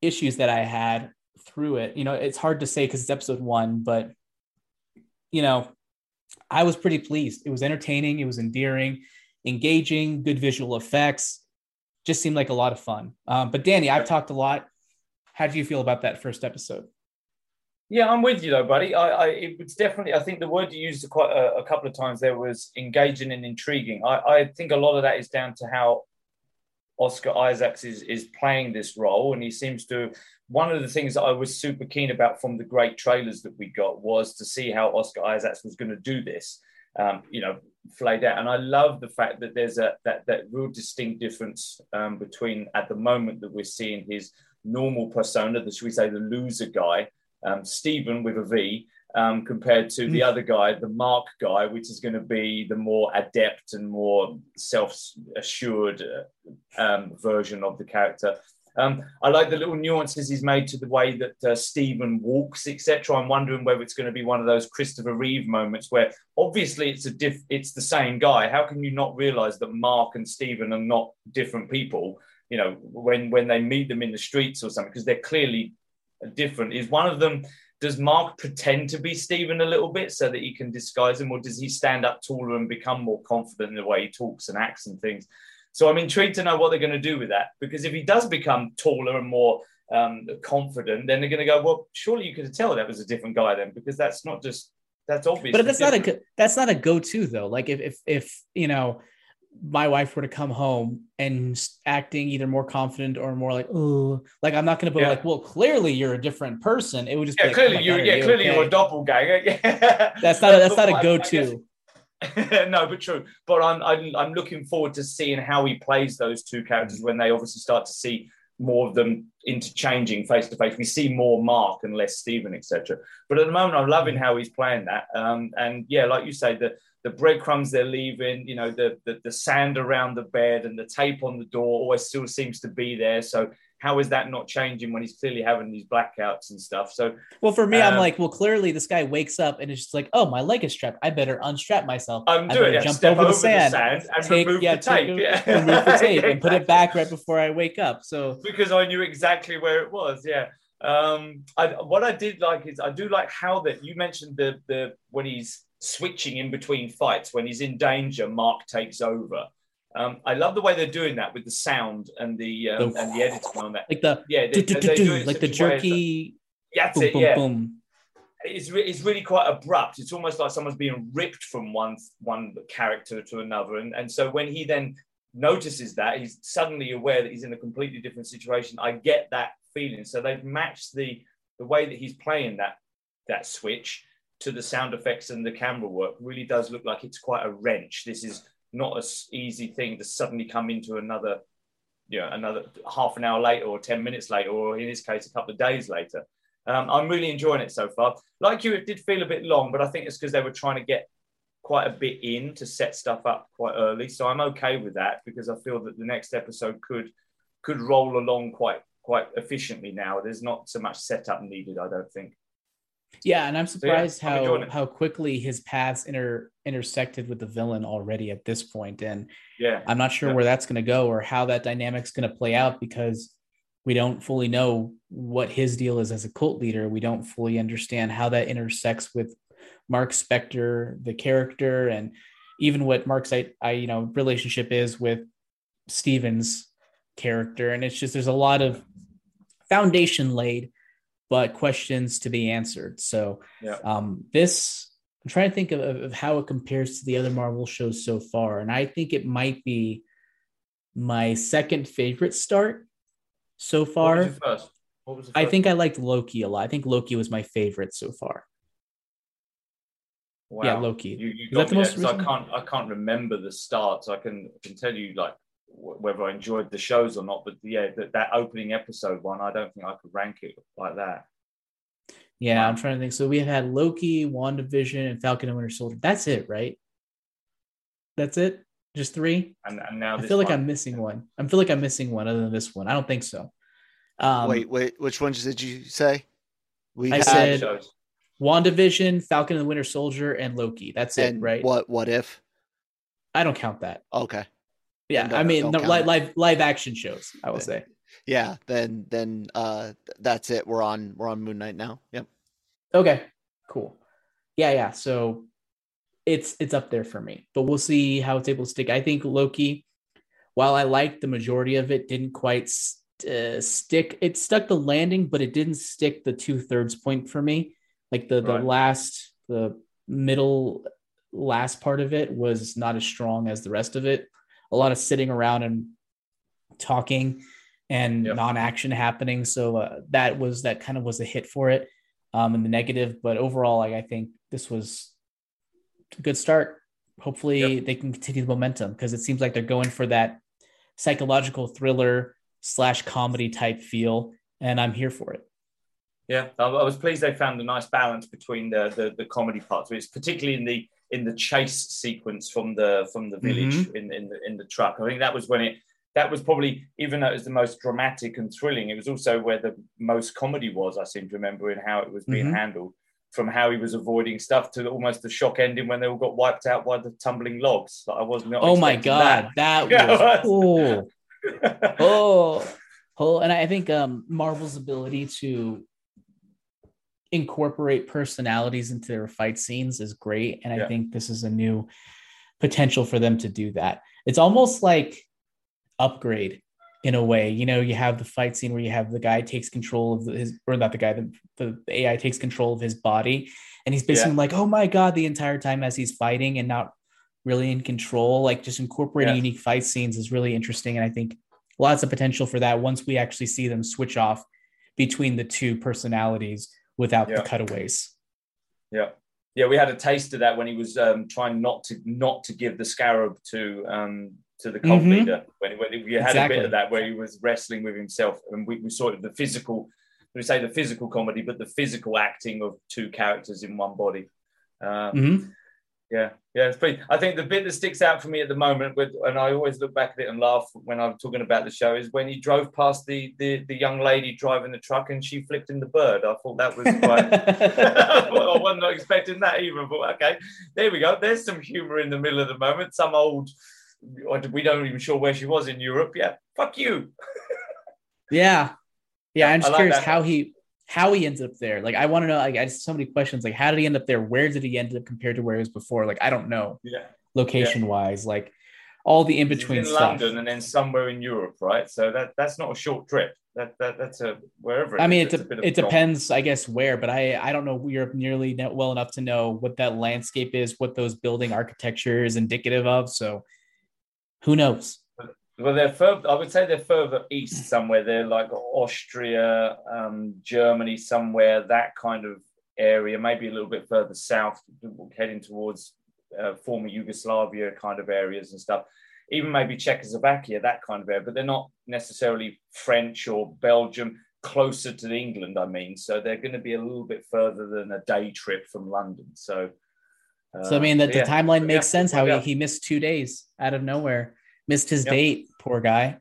issues that I had through it. You know, it's hard to say because it's episode one, but, you know, I was pretty pleased. It was entertaining, it was endearing, engaging, good visual effects just seemed like a lot of fun. Um, but Danny, I've talked a lot. How do you feel about that first episode? Yeah, I'm with you though, buddy. I, I it was definitely. I think the word you used quite a, a couple of times there was engaging and intriguing. I, I think a lot of that is down to how Oscar Isaacs is is playing this role, and he seems to. One of the things that I was super keen about from the great trailers that we got was to see how Oscar Isaacs was going to do this. Um, you know, flayed out. And I love the fact that there's a that that real distinct difference um, between at the moment that we're seeing his normal persona, the should we say the loser guy, um, Steven with a V, um, compared to the hmm. other guy, the Mark guy, which is going to be the more adept and more self-assured uh, um, version of the character. Um, I like the little nuances he's made to the way that uh, Steven walks, etc. I'm wondering whether it's going to be one of those Christopher Reeve moments where obviously it's a diff, it's the same guy. How can you not realize that Mark and Steven are not different people? You know, when when they meet them in the streets or something, because they're clearly different. Is one of them? Does Mark pretend to be Steven a little bit so that he can disguise him, or does he stand up taller and become more confident in the way he talks and acts and things? So I'm intrigued to know what they're going to do with that because if he does become taller and more um, confident, then they're going to go, well, surely you could tell that was a different guy then because that's not just that's obvious. But that's different. not a that's not a go to though. Like if if if you know my wife were to come home and acting either more confident or more like oh like I'm not going to be yeah. like well clearly you're a different person. It would just yeah like, clearly oh you yeah clearly okay? you're a doppelganger. Yeah. That's not a, that's not a go to. no, but true. But I'm, I'm I'm looking forward to seeing how he plays those two characters when they obviously start to see more of them interchanging face to face. We see more Mark and less Steven, etc. But at the moment, I'm loving how he's playing that. Um, and yeah, like you say, the the breadcrumbs they're leaving, you know, the, the the sand around the bed and the tape on the door always still seems to be there. So how is that not changing when he's clearly having these blackouts and stuff? So, well, for me, um, I'm like, well, clearly this guy wakes up and it's just like, oh, my leg is strapped. I better unstrap myself. I'm doing it. Jump over, over, the sand, the sand and take, remove yeah, the tape, take, yeah. remove the tape, and put it back right before I wake up. So because I knew exactly where it was, yeah. Um, I, what I did like is I do like how that you mentioned the the when he's switching in between fights when he's in danger, Mark takes over. Um, I love the way they're doing that with the sound and the um, the, and the editing on that. Like the yeah, they, they like the jerky. Yeah, that's it. Yeah. It's, re- it's really quite abrupt. It's almost like someone's being ripped from one one character to another, and and so when he then notices that he's suddenly aware that he's in a completely different situation. I get that feeling. So they've matched the the way that he's playing that that switch to the sound effects and the camera work. Really does look like it's quite a wrench. This is not an easy thing to suddenly come into another, you know, another half an hour later or 10 minutes later, or in this case, a couple of days later. Um, I'm really enjoying it so far. Like you, it did feel a bit long, but I think it's because they were trying to get quite a bit in to set stuff up quite early. So I'm okay with that because I feel that the next episode could could roll along quite quite efficiently now. There's not so much setup needed, I don't think. Yeah, and I'm surprised So, yeah, how how quickly his paths inter intersected with the villain already at this point, and Yeah. I'm not sure Yeah. where that's going to go or how that dynamic's going to play out because we don't fully know what his deal is as a cult leader. We don't fully understand how that intersects with Mark Spector, the character, and even what Mark's I, I you know relationship is with Steven's character. And it's just there's a lot of foundation laid, but questions to be answered. So Yeah. um, this I'm trying to think of, of, how it compares to the other Marvel shows so far, and I think it might be my second favorite start so What was far. your first? What was the I first? think I liked Loki a lot. I think Loki was my favorite so far. Wow. Yeah, Loki. You, you got that the most there, I can't. I can't remember the starts. I can I can tell you like whether I enjoyed the shows or not. But yeah, that, that opening episode one, I don't think I could rank it like that. Yeah, I'm trying to think. So we have had Loki, WandaVision, and Falcon and Winter Soldier. That's it, right? That's it? Just three? And and now I feel like one. I'm missing one. I feel like I'm missing one other than this one. I don't think so. Um, wait, wait, which ones did you say? We I had said- shows. WandaVision, Falcon and the Winter Soldier, and Loki. That's it, right? what what if? I don't count that. Okay. Yeah, don't- I mean, don't no, count live, live live action shows. I will say. Yeah, then then uh that's it. We're on we're on Moon Knight now. Yep. Okay, cool. Yeah, yeah. So it's it's up there for me, but we'll see how it's able to stick. I think Loki, while I liked the majority of it, didn't quite st- uh, stick. It stuck the landing, but it didn't stick the two thirds point for me. Like the the Right. last the middle last part of it was not as strong as the rest of it. A lot of sitting around and talking and Yep. non-action happening. So uh, that was that kind of was a hit for it um, in the negative. But overall, like, I think this was a good start. Hopefully, they can continue the momentum because it seems like they're going for that psychological thriller slash comedy type feel, and I'm here for it. Yeah, I, I was pleased they found a nice balance between the the, the comedy parts. It's particularly in the in the chase sequence from the from the village Mm-hmm. in in the in the truck. I think that was when it that was probably even though it was the most dramatic and thrilling, it was also where the most comedy was. I seem to remember in how it was being Mhm. handled. From how he was avoiding stuff to almost the shock ending when they all got wiped out by the tumbling logs. Like, I was not. Oh my god, that, Yeah, was cool. oh, oh, and I think um, Marvel's ability to incorporate personalities into their fight scenes is great, and I think this is a new potential for them to do that. It's almost like upgrade in a way. You know, you have the fight scene where you have the guy takes control of his, or not the guy, the, the AI takes control of his body, and he's basically Yeah. like, "Oh my god!" the entire time as he's fighting and not really in control. Like just incorporating Yeah. unique fight scenes is really interesting, and I think lots of potential for that once we actually see them switch off between the two personalities without Yeah. the cutaways. Yeah, yeah, we had a taste of that when he was um, trying not to not to give the scarab to um, to the cult Mhm. leader. When, when you had a bit of that where he was wrestling with himself, and we, we saw it, the physical. We say the physical comedy, but the physical acting of two characters in one body. Um, Mhm. Yeah, yeah, it's pretty. I think the bit that sticks out for me at the moment, with, and I always look back at it and laugh when I'm talking about the show, is when he drove past the the, the young lady driving the truck and she flipped him the bird. I thought that was quite. I wasn't expecting that even, but okay, there we go. There's some humour in the middle of the moment. Some old, we don't even sure where she was in Europe. Yeah, fuck you. Yeah. Yeah, I'm just like curious that. how he how he ends up there. Like I want to know like I just so many questions like how did he end up there? Where did he end up compared to where he was before? Like I don't know Yeah, location wise. Like all the in between in stuff. London and then somewhere in Europe, right? So that that's not a short trip. That, that that's a wherever. I mean, is, it, it's a bit de- it depends, I guess, where, but I I don't know Europe nearly well enough to know what that landscape is, what those building architecture is indicative of. So who knows? Well, they're further. I would say they're further east somewhere. They're like Austria, um, Germany, somewhere that kind of area. Maybe a little bit further south, heading towards uh, former Yugoslavia kind of areas and stuff. Even maybe Czechoslovakia, that kind of area. But they're not necessarily French or Belgium. Closer to England, I mean. So they're going to be a little bit further than a day trip from London. So. So I mean that uh, the yeah. timeline Yeah, makes sense. How yeah. he, he missed two days out of nowhere, missed his Yep. date. Poor guy.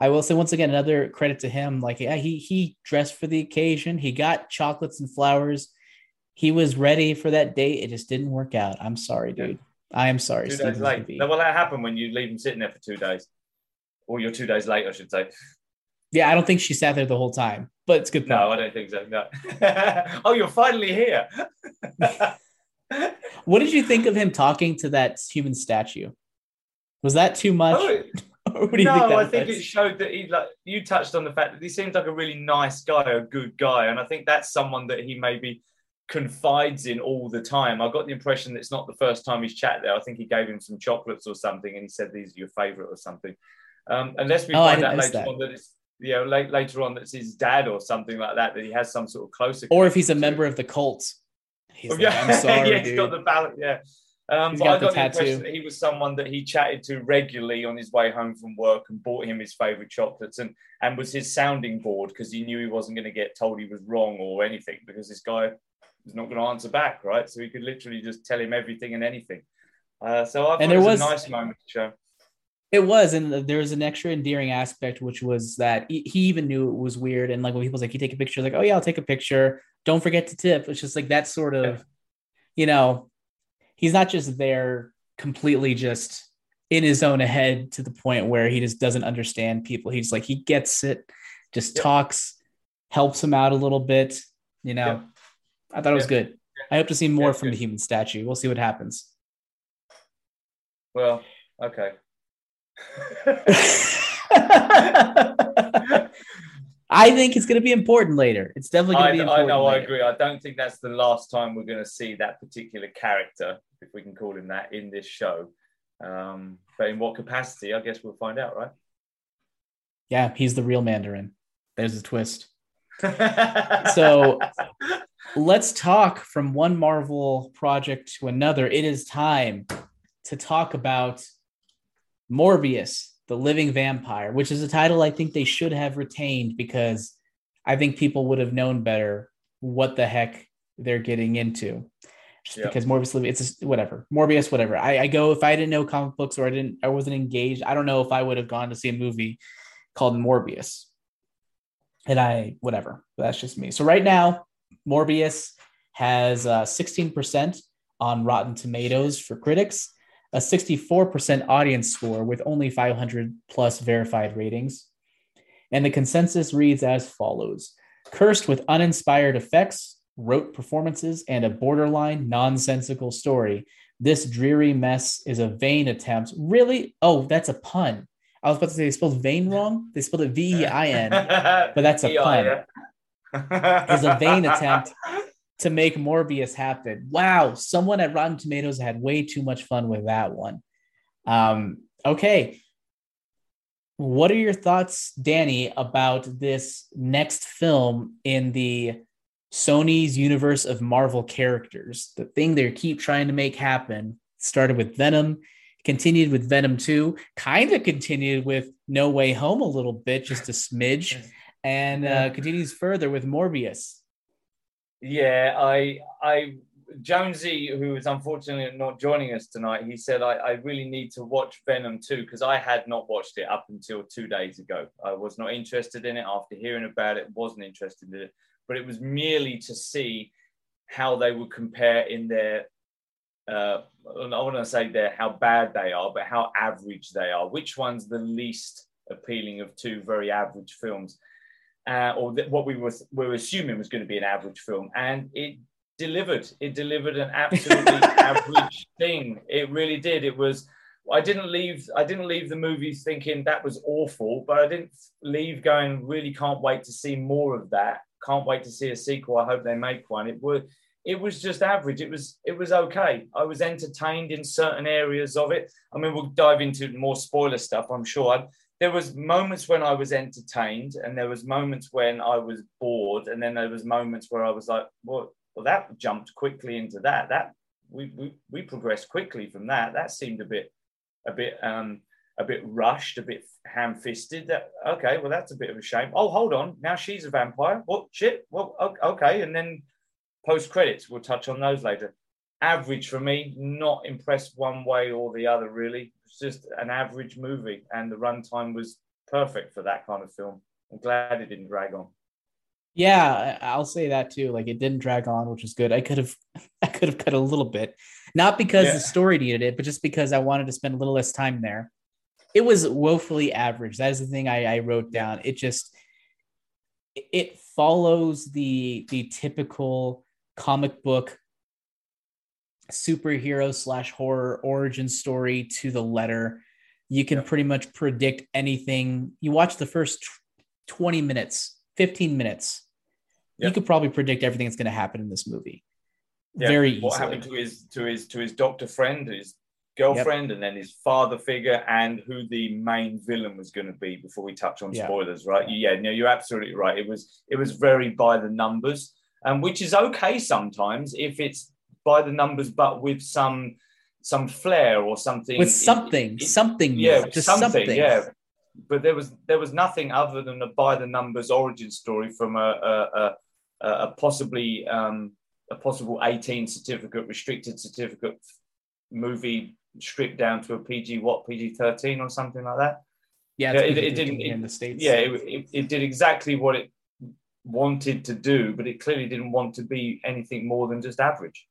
I will say once again another credit to him. Like yeah, he he dressed for the occasion. He got chocolates and flowers. he was ready for that date. It just didn't work out. I'm sorry, dude. I am sorry. Two Steven days late. No, well, that happened when you leave him sitting there for two days, or you're two days late, I should say. Yeah, I don't think she sat there the whole time, but it's good. No. I don't think so. No. oh, you're finally here. What did you think of him talking to that human statue? Was that too much? Oh, what do you no, think I think was? it showed that he like you touched on the fact that he seems like a really nice guy, a good guy, and I think that's someone that he maybe confides in all the time. I got the impression that it's not the first time he's chat there. I think he gave him some chocolates or something, and he said these are your favourite or something. Um, unless we Oh, find out later that. on that it's you know late, later on that's his dad or something like that, that he has some sort of closer. or if he's a member of the cult. He's Oh, like, yeah, I'm sorry, yeah, he's dude. got the ballot. Yeah. Um, but I the got the, impression that he was someone that he chatted to regularly on his way home from work and bought him his favorite chocolates and and was his sounding board because he knew he wasn't going to get told he was wrong or anything because this guy was not going to answer back, right? So he could literally just tell him everything and anything. Uh, so I thought And it there was, was- a nice moment to show. It was, and there was an extra endearing aspect, which was that he, he even knew it was weird. And like when people's like, "You take a picture," like, "Oh yeah, I'll take a picture." Don't forget to tip. It's just like that sort of, Yeah. you know, he's not just there completely just in his own head to the point where he just doesn't understand people. He's like he gets it, just Yeah. talks, helps him out a little bit. You know, Yeah. I thought it was Yeah. good. I hope to see more from good. the human statue. We'll see what happens. Well, okay. I think it's going to be important later. It's definitely going to be I important. know, I agree. I don't think that's the last time we're going to see that particular character, if we can call him that, in this show. Um, but in what capacity, I guess we'll find out, right? Yeah, he's the real Mandarin. There's a twist. So- Let's talk from one Marvel project to another. It is time to talk about Morbius, the living vampire, which is a title I think they should have retained because I think people would have known better what the heck they're getting into. Just Yeah. because Morbius, it's just, whatever. Morbius, whatever. I, I go if I didn't know comic books or I didn't, I wasn't engaged. I don't know if I would have gone to see a movie called Morbius. And I, whatever. That's just me. So right now, Morbius has uh, 16% on Rotten Tomatoes for critics, a 64% audience score with only 500 plus verified ratings. And the consensus reads as follows Cursed with uninspired effects, rote performances, and a borderline nonsensical story, this dreary mess is a vain attempt. Really? Oh, that's a pun. I was about to say they spelled vain wrong. They spelled it V E I N but that's a pun. Is a vain attempt. to make Morbius happen. Wow, someone at Rotten Tomatoes had way too much fun with that one. Um, okay. What are your thoughts, Danny, about this next film in the Sony's universe of Marvel characters? The thing they keep trying to make happen started with Venom, continued with Venom 2, kind of continued with No Way Home a little bit, just a smidge, and uh, continues further with Morbius. Yeah, I, I, Jonesy, who is unfortunately not joining us tonight, he said I, I really need to watch Venom 2 because I had not watched it up until two days ago. I was not interested in it after hearing about it. Wasn't interested in it, but it was merely to see how they would compare in their. Uh, I want to say their how bad they are, but how average they are. Which one's the least appealing of two very average films? uh, or th- what we were, were assuming was going to be an average film, and it delivered. It delivered an absolutely average thing. It really did. It was. I didn't leave. I didn't leave the movie thinking that was awful, but I didn't leave going. Really, can't wait to see more of that. Can't wait to see a sequel. I hope they make one. It was. It was just average. It was. It was okay. I was entertained in certain areas of it. I mean, we'll dive into more spoiler stuff. I'm sure. I, there was moments when I was entertained, and there was moments when I was bored, and then there was moments where I was like, "Well, well, that jumped quickly into that. That we we, we progressed quickly from that. That seemed a bit, a bit, um, a bit rushed, a bit ham-fisted. That okay, well, that's a bit of a shame. Oh, hold on, now she's a vampire. What shit? Well, okay, and then post credits, we'll touch on those later. Average for me, not impressed one way or the other, really. It's just an average movie, and the runtime was perfect for that kind of film. I'm glad it didn't drag on. Yeah, I'll say that too. Like it didn't drag on, which is good. I could have, I could have cut a little bit, not because yeah. the story needed it, but just because I wanted to spend a little less time there. It was woefully average. That is the thing I, I wrote down. It just, it follows the the typical comic book superhero slash horror origin story to the letter. You can pretty much predict anything. You watch the first 20 minutes, 15 minutes. You could probably predict everything that's going to happen in this movie. Yeah. Very easily. What happened to his to his to his doctor friend, his girlfriend, yep. and then his father figure, and who the main villain was going to be before we touch on spoilers, right? Yeah, no, you're absolutely right. It was it was very by the numbers, and which is okay sometimes if it's by the numbers, but with some some flair or something. With something, it, it, something, yeah, just something, something, yeah. But there was there was nothing other than a by the numbers origin story from a a, a, a possibly um, a possible 18 certificate, restricted certificate movie stripped down to a PG what PG 13 or something like that. Yeah, yeah it, it, didn't in the states. Yeah, it, it, did exactly what it wanted to do, but it clearly didn't want to be anything more than just average.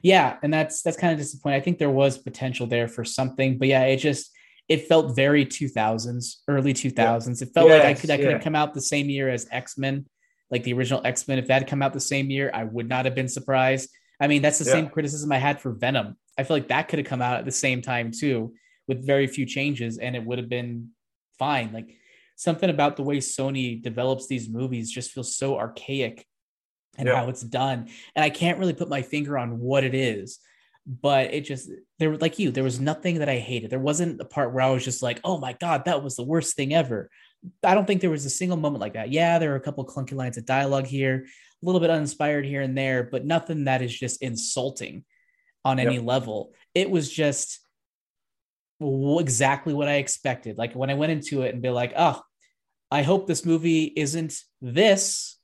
Yeah, and that's that's kind of disappointing. I think there was potential there for something, but yeah, it just it felt very 2000s, early 2000s. Yeah. It felt yes, like I could I could yeah. have come out the same year as X-Men, like the original X-Men. If that had come out the same year, I would not have been surprised. I mean, that's the yeah. same criticism I had for Venom. I feel like that could have come out at the same time too, with very few changes, and it would have been fine. Like something about the way Sony develops these movies just feels so archaic and yeah. how it's done. And I can't really put my finger on what it is, but it just there like you, there was nothing that I hated. There wasn't a part where I was just like, oh my God, that was the worst thing ever. I don't think there was a single moment like that. Yeah, there are a couple clunky lines of dialogue here, a little bit uninspired here and there, but nothing that is just insulting on any yep. level. It was just exactly what I expected. Like when I went into it and be like, oh, I hope this movie isn't this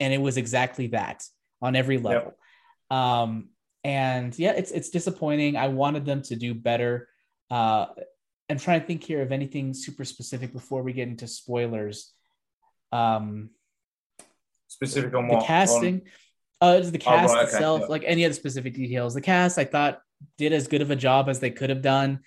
and it was exactly that on every level. Yep. Um, and yeah, it's it's disappointing. I wanted them to do better. Uh, I'm trying to think here of anything super specific before we get into spoilers. Um, specific on the what? casting. On... Uh, the cast oh, right, itself, okay. like any other specific details. The cast, I thought, did as good of a job as they could have done.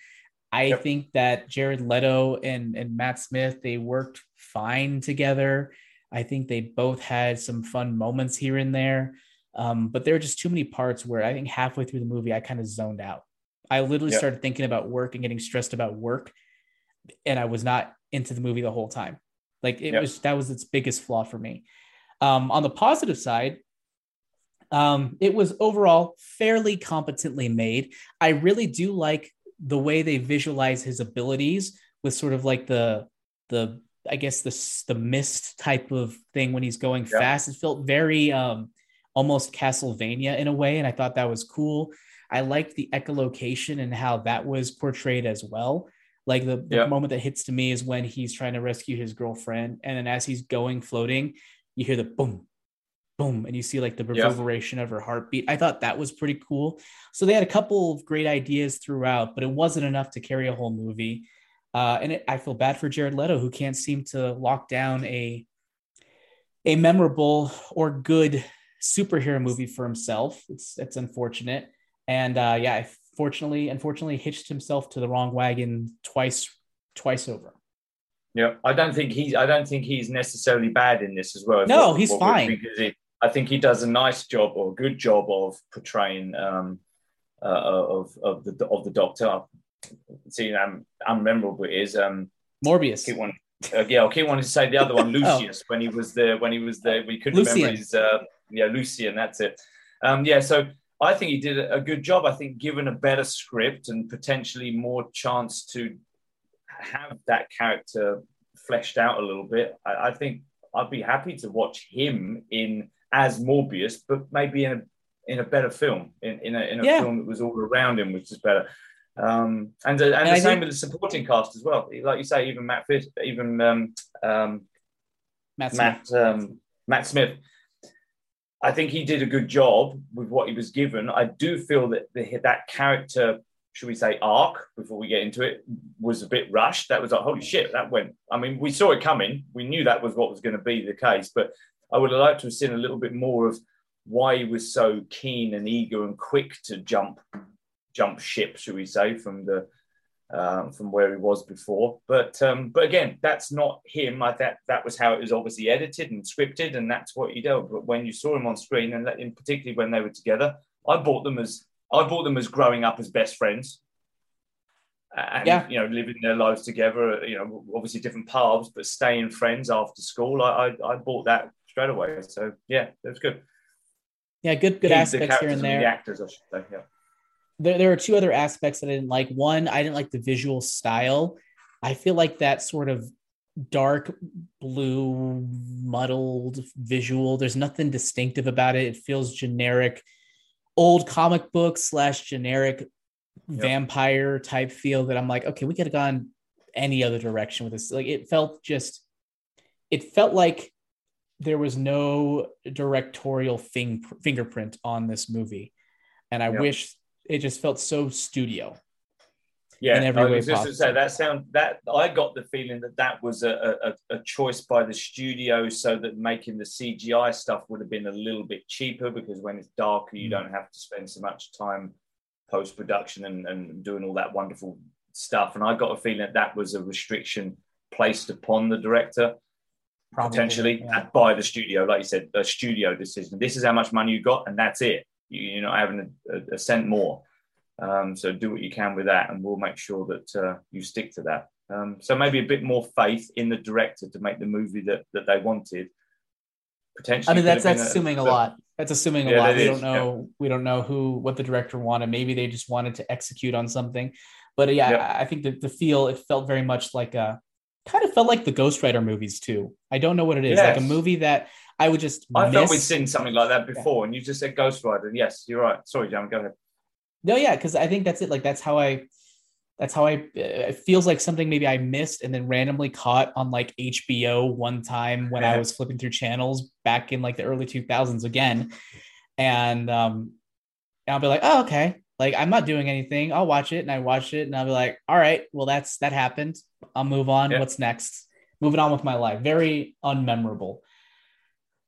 I yep. think that Jared Leto and and Matt Smith they worked fine together. I think they both had some fun moments here and there. Um, but there were just too many parts where I think halfway through the movie, I kind of zoned out. I literally yep. started thinking about work and getting stressed about work. And I was not into the movie the whole time. Like it yep. was, that was its biggest flaw for me. Um, on the positive side, um, it was overall fairly competently made. I really do like the way they visualize his abilities with sort of like the the I guess the the mist type of thing when he's going yeah. fast. It felt very um, almost Castlevania in a way, and I thought that was cool. I liked the echolocation and how that was portrayed as well. Like the, the yeah. moment that hits to me is when he's trying to rescue his girlfriend, and then as he's going floating, you hear the boom, boom, and you see like the reverberation yeah. of her heartbeat. I thought that was pretty cool. So they had a couple of great ideas throughout, but it wasn't enough to carry a whole movie. Uh, and it, I feel bad for Jared Leto, who can't seem to lock down a a memorable or good superhero movie for himself. It's it's unfortunate, and uh, yeah, fortunately, unfortunately, hitched himself to the wrong wagon twice twice over. Yeah, I don't think he's I don't think he's necessarily bad in this as well. No, what, he's what fine. Because he, I think he does a nice job or a good job of portraying um, uh, of of the of the Doctor see, um, unmemorable it is. Um, Morbius. Keep one, uh, yeah, I keep wanting to say the other one, Lucius, oh. when he was there. When he was there, we couldn't Lucian. remember his. Uh, yeah, Lucian. That's it. Um, yeah, so I think he did a good job. I think given a better script and potentially more chance to have that character fleshed out a little bit, I, I think I'd be happy to watch him in as Morbius, but maybe in a in a better film, in, in a, in a yeah. film that was all around him, which is better. Um, and uh, and, and, the I same think... with the supporting cast as well. Like you say, even Matt even um, um, Matt Matt, Smith. Um, Matt Smith. I think he did a good job with what he was given. I do feel that the, that character, should we say, arc before we get into it, was a bit rushed. That was like, holy shit, that went. I mean, we saw it coming. We knew that was what was going to be the case, but I would have liked to have seen a little bit more of why he was so keen and eager and quick to jump jump ship, should we say, from the um, from where he was before. But um, but again, that's not him. I, that that was how it was obviously edited and scripted, and that's what you do. But when you saw him on screen, and particularly when they were together, I bought them as I bought them as growing up as best friends. And Yeah. you know, living their lives together. You know, obviously different paths, but staying friends after school. I I, I bought that straight away. So yeah, it was good. Yeah, good good aspects here characters and The there. actors, I should say. Yeah. There there are two other aspects that I didn't like. One, I didn't like the visual style. I feel like that sort of dark blue muddled visual. There's nothing distinctive about it. It feels generic, old comic book slash generic vampire type feel that I'm like, okay, we could have gone any other direction with this. Like it felt just, it felt like there was no directorial thing, fingerprint on this movie. And I Yeah. wish it just felt so studio. Yeah, in every I way was just to say that sound that I got the feeling that that was a, a, a choice by the studio so that making the CGI stuff would have been a little bit cheaper because when it's darker, you Mm. don't have to spend so much time post production and, and doing all that wonderful stuff. And I got a feeling that that was a restriction placed upon the director potentially yeah. by the studio, like you said, a studio decision. This is how much money you got, and that's it. You, you're not having a, a cent more. Um, so do what you can with that, and we'll make sure that uh, you stick to that. Um, so maybe a bit more faith in the director to make the movie that, that they wanted. Potentially, I mean, that's that's assuming a lot. That's assuming a Yeah, lot. We is, don't know. We don't know who what the director wanted. Maybe they just wanted to execute on something. But yeah, Yeah. I I think that the feel it felt very much like a kind of felt like the Ghost Rider movies too. I don't know what it is. Like a movie that I would just I miss. thought we'd seen something like that before, and you just said Ghost Rider. Yes, you're right. Sorry, Jam, go ahead. No, yeah, because I think that's it. Like that's how I, that's how I. uh, It feels like something maybe I missed and then randomly caught on like HBO one time when I was flipping through channels back in like the early two thousands again, and um, and I'll be like, oh okay, like I'm not doing anything. I'll watch it, and I watch it, and I'll be like, all right, well that's that happened. I'll move on. Yeah. What's next? Moving on with my life. Very unmemorable.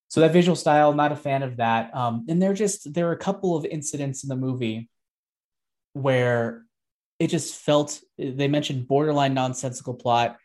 So that visual style, not a fan of that. Um, and there just there are a couple of incidents in the movie where it just felt they mentioned borderline nonsensical plot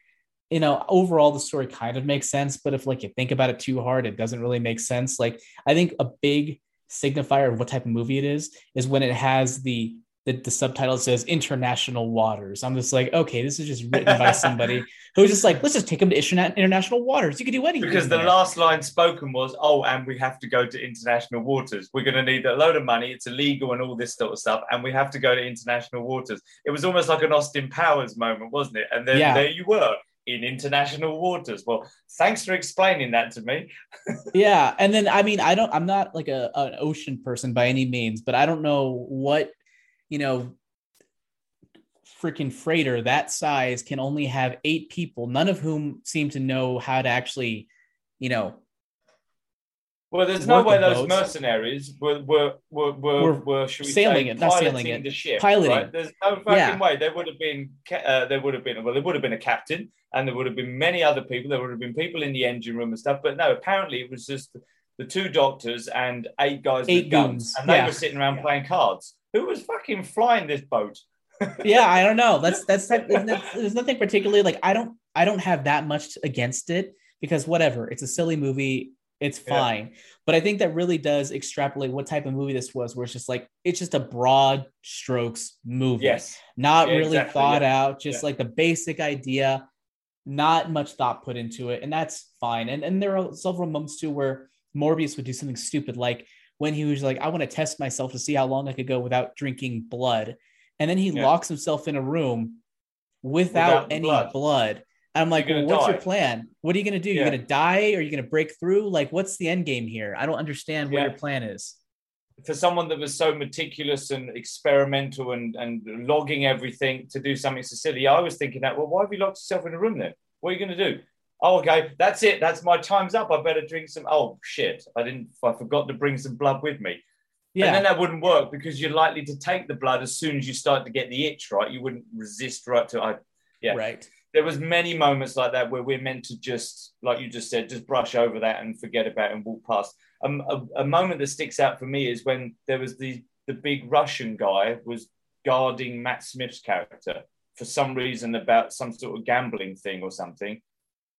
you know overall the story kind of makes sense but if like you think about it too hard it doesn't really make sense like i think a big signifier of what type of movie it is is when it has the the, the subtitle says international waters i'm just like okay this is just written by somebody who's just like let's just take them to interna- international waters you could do anything Because the last line spoken was, "Oh, and we have to go to international waters. We're going to need a load of money. It's illegal and all this sort of stuff, and we have to go to international waters." It was almost like an Austin Powers moment, wasn't it? And then Yeah. there you were in international waters. Well, thanks for explaining that to me. yeah and then i mean i don't i'm not like a an ocean person by any means but i don't know what you know freaking freighter that size can only have eight people none of whom seem to know how to actually you know Well, there's no way those boats. mercenaries were were were were, Were were should we sailing say, it, not sailing it, the ship, piloting. Right? There's no fucking Yeah. way. There would have been uh, there would have been well, there would have been a captain, and there would have been many other people. There would have been people in the engine room and stuff. But no, apparently it was just the two doctors and eight guys Eight with guns, goons, and they yeah. were sitting around Yeah. playing cards. Who was fucking flying this boat? yeah i don't know that's that's type, there's there's nothing particularly like i don't i don't have that much against it because whatever it's a silly movie it's Yeah. fine but i think that really does extrapolate what type of movie this was where it's just like it's just a broad strokes movie Yes, not Yeah, really exactly, thought yeah. out just Yeah. like the basic idea not much thought put into it and that's fine and and there are several moments too where morbius would do something stupid like when he was like i want to test myself to see how long i could go without drinking blood and then he Yeah. locks himself in a room without, Without any blood. blood, i'm like well, gonna what's your plan what are you going to do Yeah. you're going to die or are you going to break through like what's the end game here i don't understand what Yeah. your plan is for someone that was so meticulous and experimental and, and logging everything to do something so silly, I was thinking that, well, why have you locked yourself in a room then? What are you going to do? Oh, okay, that's it. That's my time's up. I better drink some. Oh, shit. I didn't, I forgot to bring some blood with me. yeah And then that wouldn't work because you're likely to take the blood as soon as you start to get the itch, right? You wouldn't resist right to, I, yeah. right there was many moments like that where we're meant to just, like you just said, just brush over that and forget about and walk past. Um, a, a moment that sticks out for me is when there was the the big Russian guy was guarding Matt Smith's character for some reason about some sort of gambling thing or something.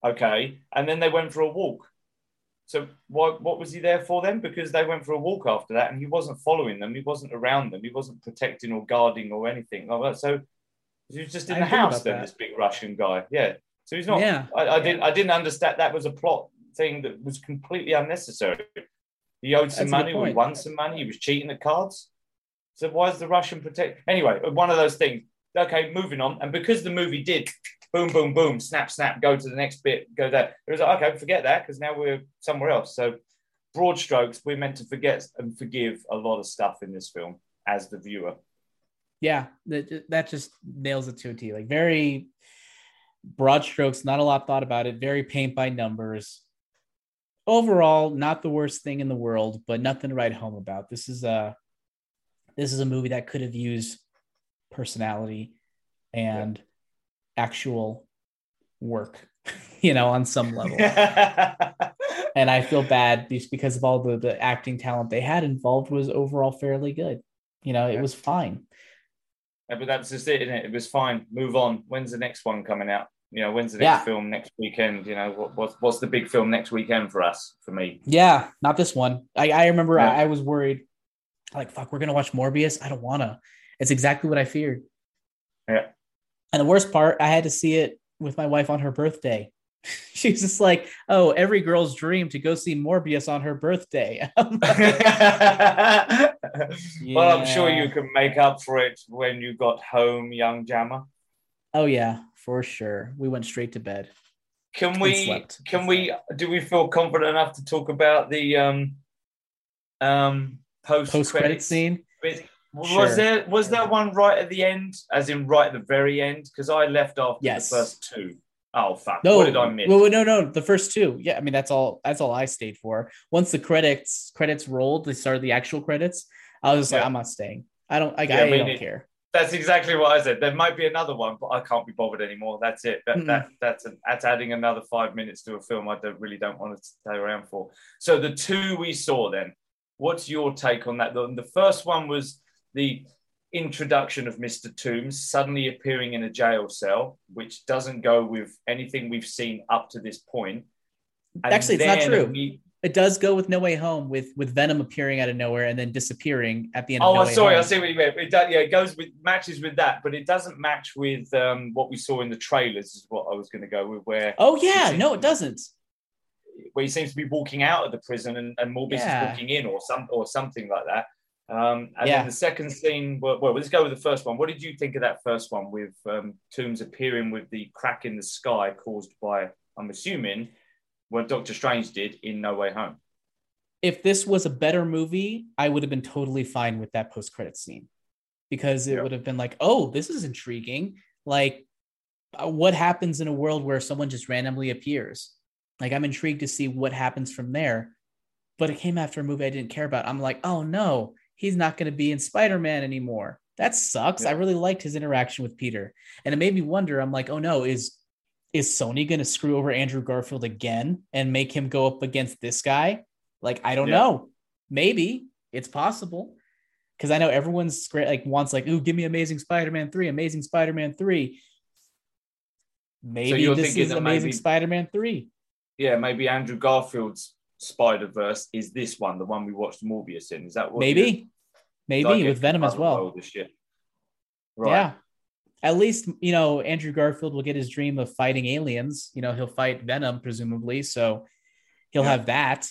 Okay, and then they went for a walk. So what what was he there for then? Because they went for a walk after that, and he wasn't following them. He wasn't around them. He wasn't protecting or guarding or anything. So he was just in I the house then. that. This big Russian guy, yeah. So he's not. Yeah. I, I didn't. I didn't understand that was a plot thing that was completely unnecessary. He owed some That's money. He won some money. He was cheating at cards. So why is the Russian protect? Anyway, uh, one of those things. Okay, moving on. And because the movie did boom, boom, boom, snap, snap, go to the next bit, go there. It was like, okay, forget that because now we're somewhere else. So broad strokes, we're meant to forget and forgive a lot of stuff in this film as the viewer. Yeah, that that just nails it to a T. Like very broad strokes, not a lot thought about it. Very paint by numbers. Overall, not the worst thing in the world, but nothing to write home about. This is a this is a movie that could have used personality and actual work, you know, on some level. and I feel bad just because of all the, the acting talent they had involved was overall fairly good. You know, it Yeah. was fine. Yeah, but that's just it, isn't it? It was fine. Move on. When's the next one coming out? You know, when's the next Yeah. film next weekend? You know, what, what's what's the big film next weekend for us? For me, Yeah, not this one. I, I remember Yeah. I, I was worried, like, fuck, we're gonna watch Morbius. I don't wanna. It's exactly what I feared. Yeah. And the worst part, I had to see it with my wife on her birthday. She was just like, "Oh, every girl's dream to go see Morbius on her birthday." I'm well, I'm sure you can make up for it when you got home, young Jammer. oh yeah, for sure. We went straight to bed. Can we? Can we? Do we feel confident enough to talk about the um um post credit scene. bit? Was Sure. there was there one right at the end, as in right at the very end? Because I left after Yes. the first two. Oh fuck! No, what did I miss? Well, no, no, the first two. Yeah, I mean that's all. That's all I stayed for. Once the credits credits rolled, they started the actual credits. I was just like, I'm not staying. I don't. Like, Yeah, I me don't neither. care. That's exactly what I said. There might be another one, but I can't be bothered anymore. That's it. That, Mm-mm. that that's that's adding another five minutes to a film I don't really don't want to stay around for. So the two we saw then. What's your take on that? The, the first one was the introduction of Mr. Toomes suddenly appearing in a jail cell, which doesn't go with anything we've seen up to this point. And Actually, it's not true. we- It does go with No Way Home with with Venom appearing out of nowhere and then disappearing at the end. Oh, of no sorry. I see what you mean. It does, yeah, it goes with matches with that, but it doesn't match with um, what we saw in the trailers. Is what I was going to go with, where Oh yeah, no, it doesn't. where he seems to be walking out of the prison and, and Morbius Yeah. is walking in, or some or something like that. Um, and Yeah. then the second scene. Well, well, let's go with the first one. What did you think of that first one with um, Toomes appearing with the crack in the sky caused by, I'm assuming, what Doctor Strange did in No Way Home? If this was a better movie, I would have been totally fine with that post credit scene because it Yeah. would have been like, oh, this is intriguing. Like, uh, what happens in a world where someone just randomly appears? Like, I'm intrigued to see what happens from there. But it came after a movie I didn't care about. I'm like, oh no, he's not going to be in Spider Man anymore. That sucks. I really liked his interaction with Peter, and it made me wonder. I'm like, oh no, is is Sony going to screw over Andrew Garfield again and make him go up against this guy? Like, I don't Yeah. know. Maybe it's possible because I know everyone's great. Like, wants like, ooh, give me Amazing Spider-Man three, Amazing Spider-Man three. Maybe you're this is Amazing Spider-Man three. Yeah, maybe Andrew Garfield's Spider Verse is this one, the one we watched Morbius in. Is that what? Maybe, maybe with Venom as well. Right. Yeah. At least, you know, Andrew Garfield will get his dream of fighting aliens. You know, he'll fight Venom, presumably. So he'll Yeah. have that.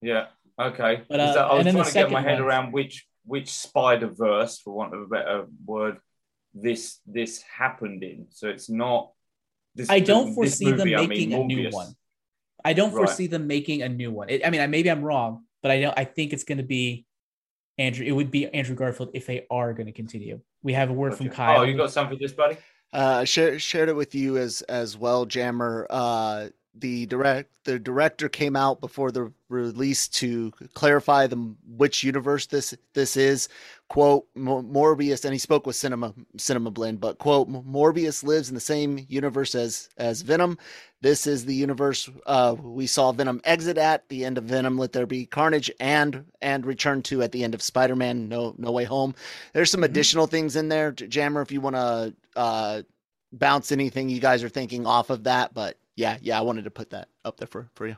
Yeah. Okay. But, uh, that- I was and then the trying to get my head one- around which which Spider Verse, for want of a better word, this this happened in. So it's not. This, I don't foresee them movie, I making mean a new one. I don't Right. foresee them making a new one. It, I mean, I, maybe I'm wrong, but I don't. I think it's going to be Andrew. It would be Andrew Garfield if they are going to continue. We have a word from Kyle. Oh, you got something for this, buddy? Uh, share, shared it with you as as well, Jammer. Uh, the direct the director came out before the release to clarify the which universe this this is. Quote morbius and he spoke with cinema cinema blend but quote morbius lives in the same universe as as venom. This is the universe uh, we saw venom exit at the end of venom let there be carnage and and return to at the end of spider-man no no way home. There's some mm-hmm. additional things in there jammer if you want to uh bounce anything you guys are thinking off of that but yeah, yeah, I wanted to put that up there for for you.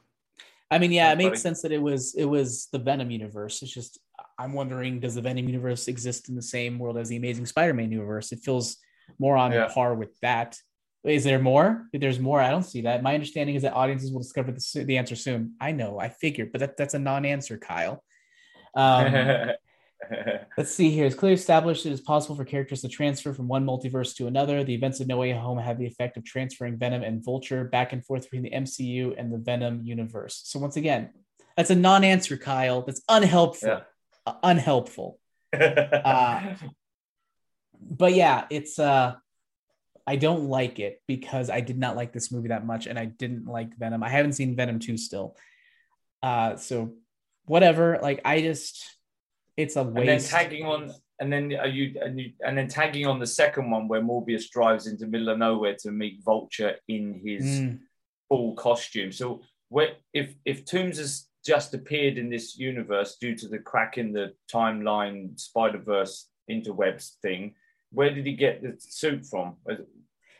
I mean, yeah, it makes sense that it was it was the Venom universe. It's just I'm wondering, does the Venom universe exist in the same world as the Amazing Spider-Man universe? It feels more on yeah. par with that. Is there more? If there's more, I don't see that. My understanding is that audiences will discover the, the answer soon. I know, I figured, but that, that's a non-answer, Kyle. Um, Let's see here. It's clearly established it is possible for characters to transfer from one multiverse to another. The events of No Way Home have the effect of transferring Venom and Vulture back and forth between the MCU and the Venom universe. So once again, that's a non-answer, Kyle. That's unhelpful. Yeah. Uh, unhelpful. uh, but yeah, it's uh I don't like it because I did not like this movie that much and I didn't like Venom. I haven't seen Venom 2 still. Uh so whatever, like I just it's a waste. And then tagging on, and then are you and you and then tagging on the second one where Morbius drives into middle of nowhere to meet Vulture in his mm. full costume. So where if if Toomes has just appeared in this universe due to the crack in the timeline Spider Verse interwebs thing, where did he get the suit from?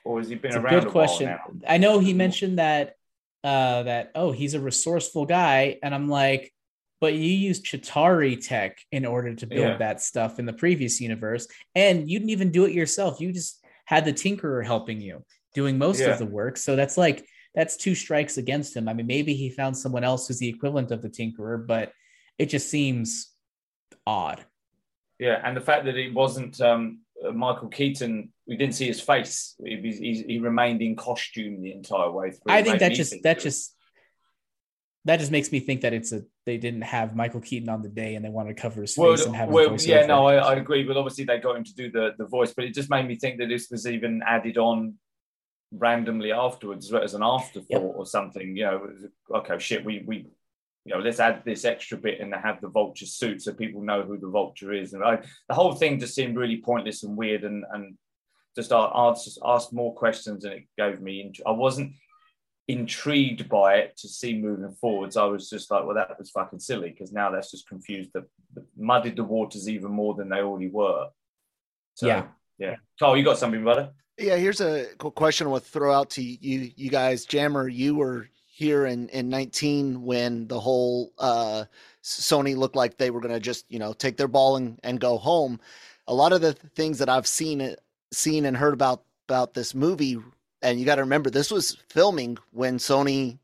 Or has he been it's around? A good question. I know he mentioned that uh, that oh he's a resourceful guy, and I'm like but you used Chitauri tech in order to build yeah. that stuff in the previous universe, and you didn't even do it yourself. You just had the Tinkerer helping you, doing most yeah. of the work. So that's like that's two strikes against him. I mean, maybe he found someone else who's the equivalent of the Tinkerer, but it just seems odd. Yeah, and the fact that it wasn't um, uh, Michael Keaton, we didn't see his face. He, he, he, remained in costume the entire way through. I think that just that just that just makes me think that it's a they didn't have Michael Keaton on the day and they wanted to cover his face and have well, yeah no I, I, agree but obviously they got him to do the the voice but it just made me think that this was even added on randomly afterwards as an afterthought yep. or something you know okay shit we we you know let's add this extra bit and have the vulture suit so people know who the vulture is and I, the whole thing just seemed really pointless and weird and and just asked asked more questions and it gave me I wasn't intrigued by it to see moving forwards, I was just like, well, that was fucking silly because now that's just confused the, the, muddied the waters even more than they already were. So, yeah, yeah. Carl, you got something, brother? Yeah, here's a question I want to throw out to you, you guys. Jammer, you were here in in 19 when the whole uh, Sony looked like they were going to just you know take their ball and, and go home. A lot of the things that I've seen seen and heard about about this movie and you got to remember this was filming when Sony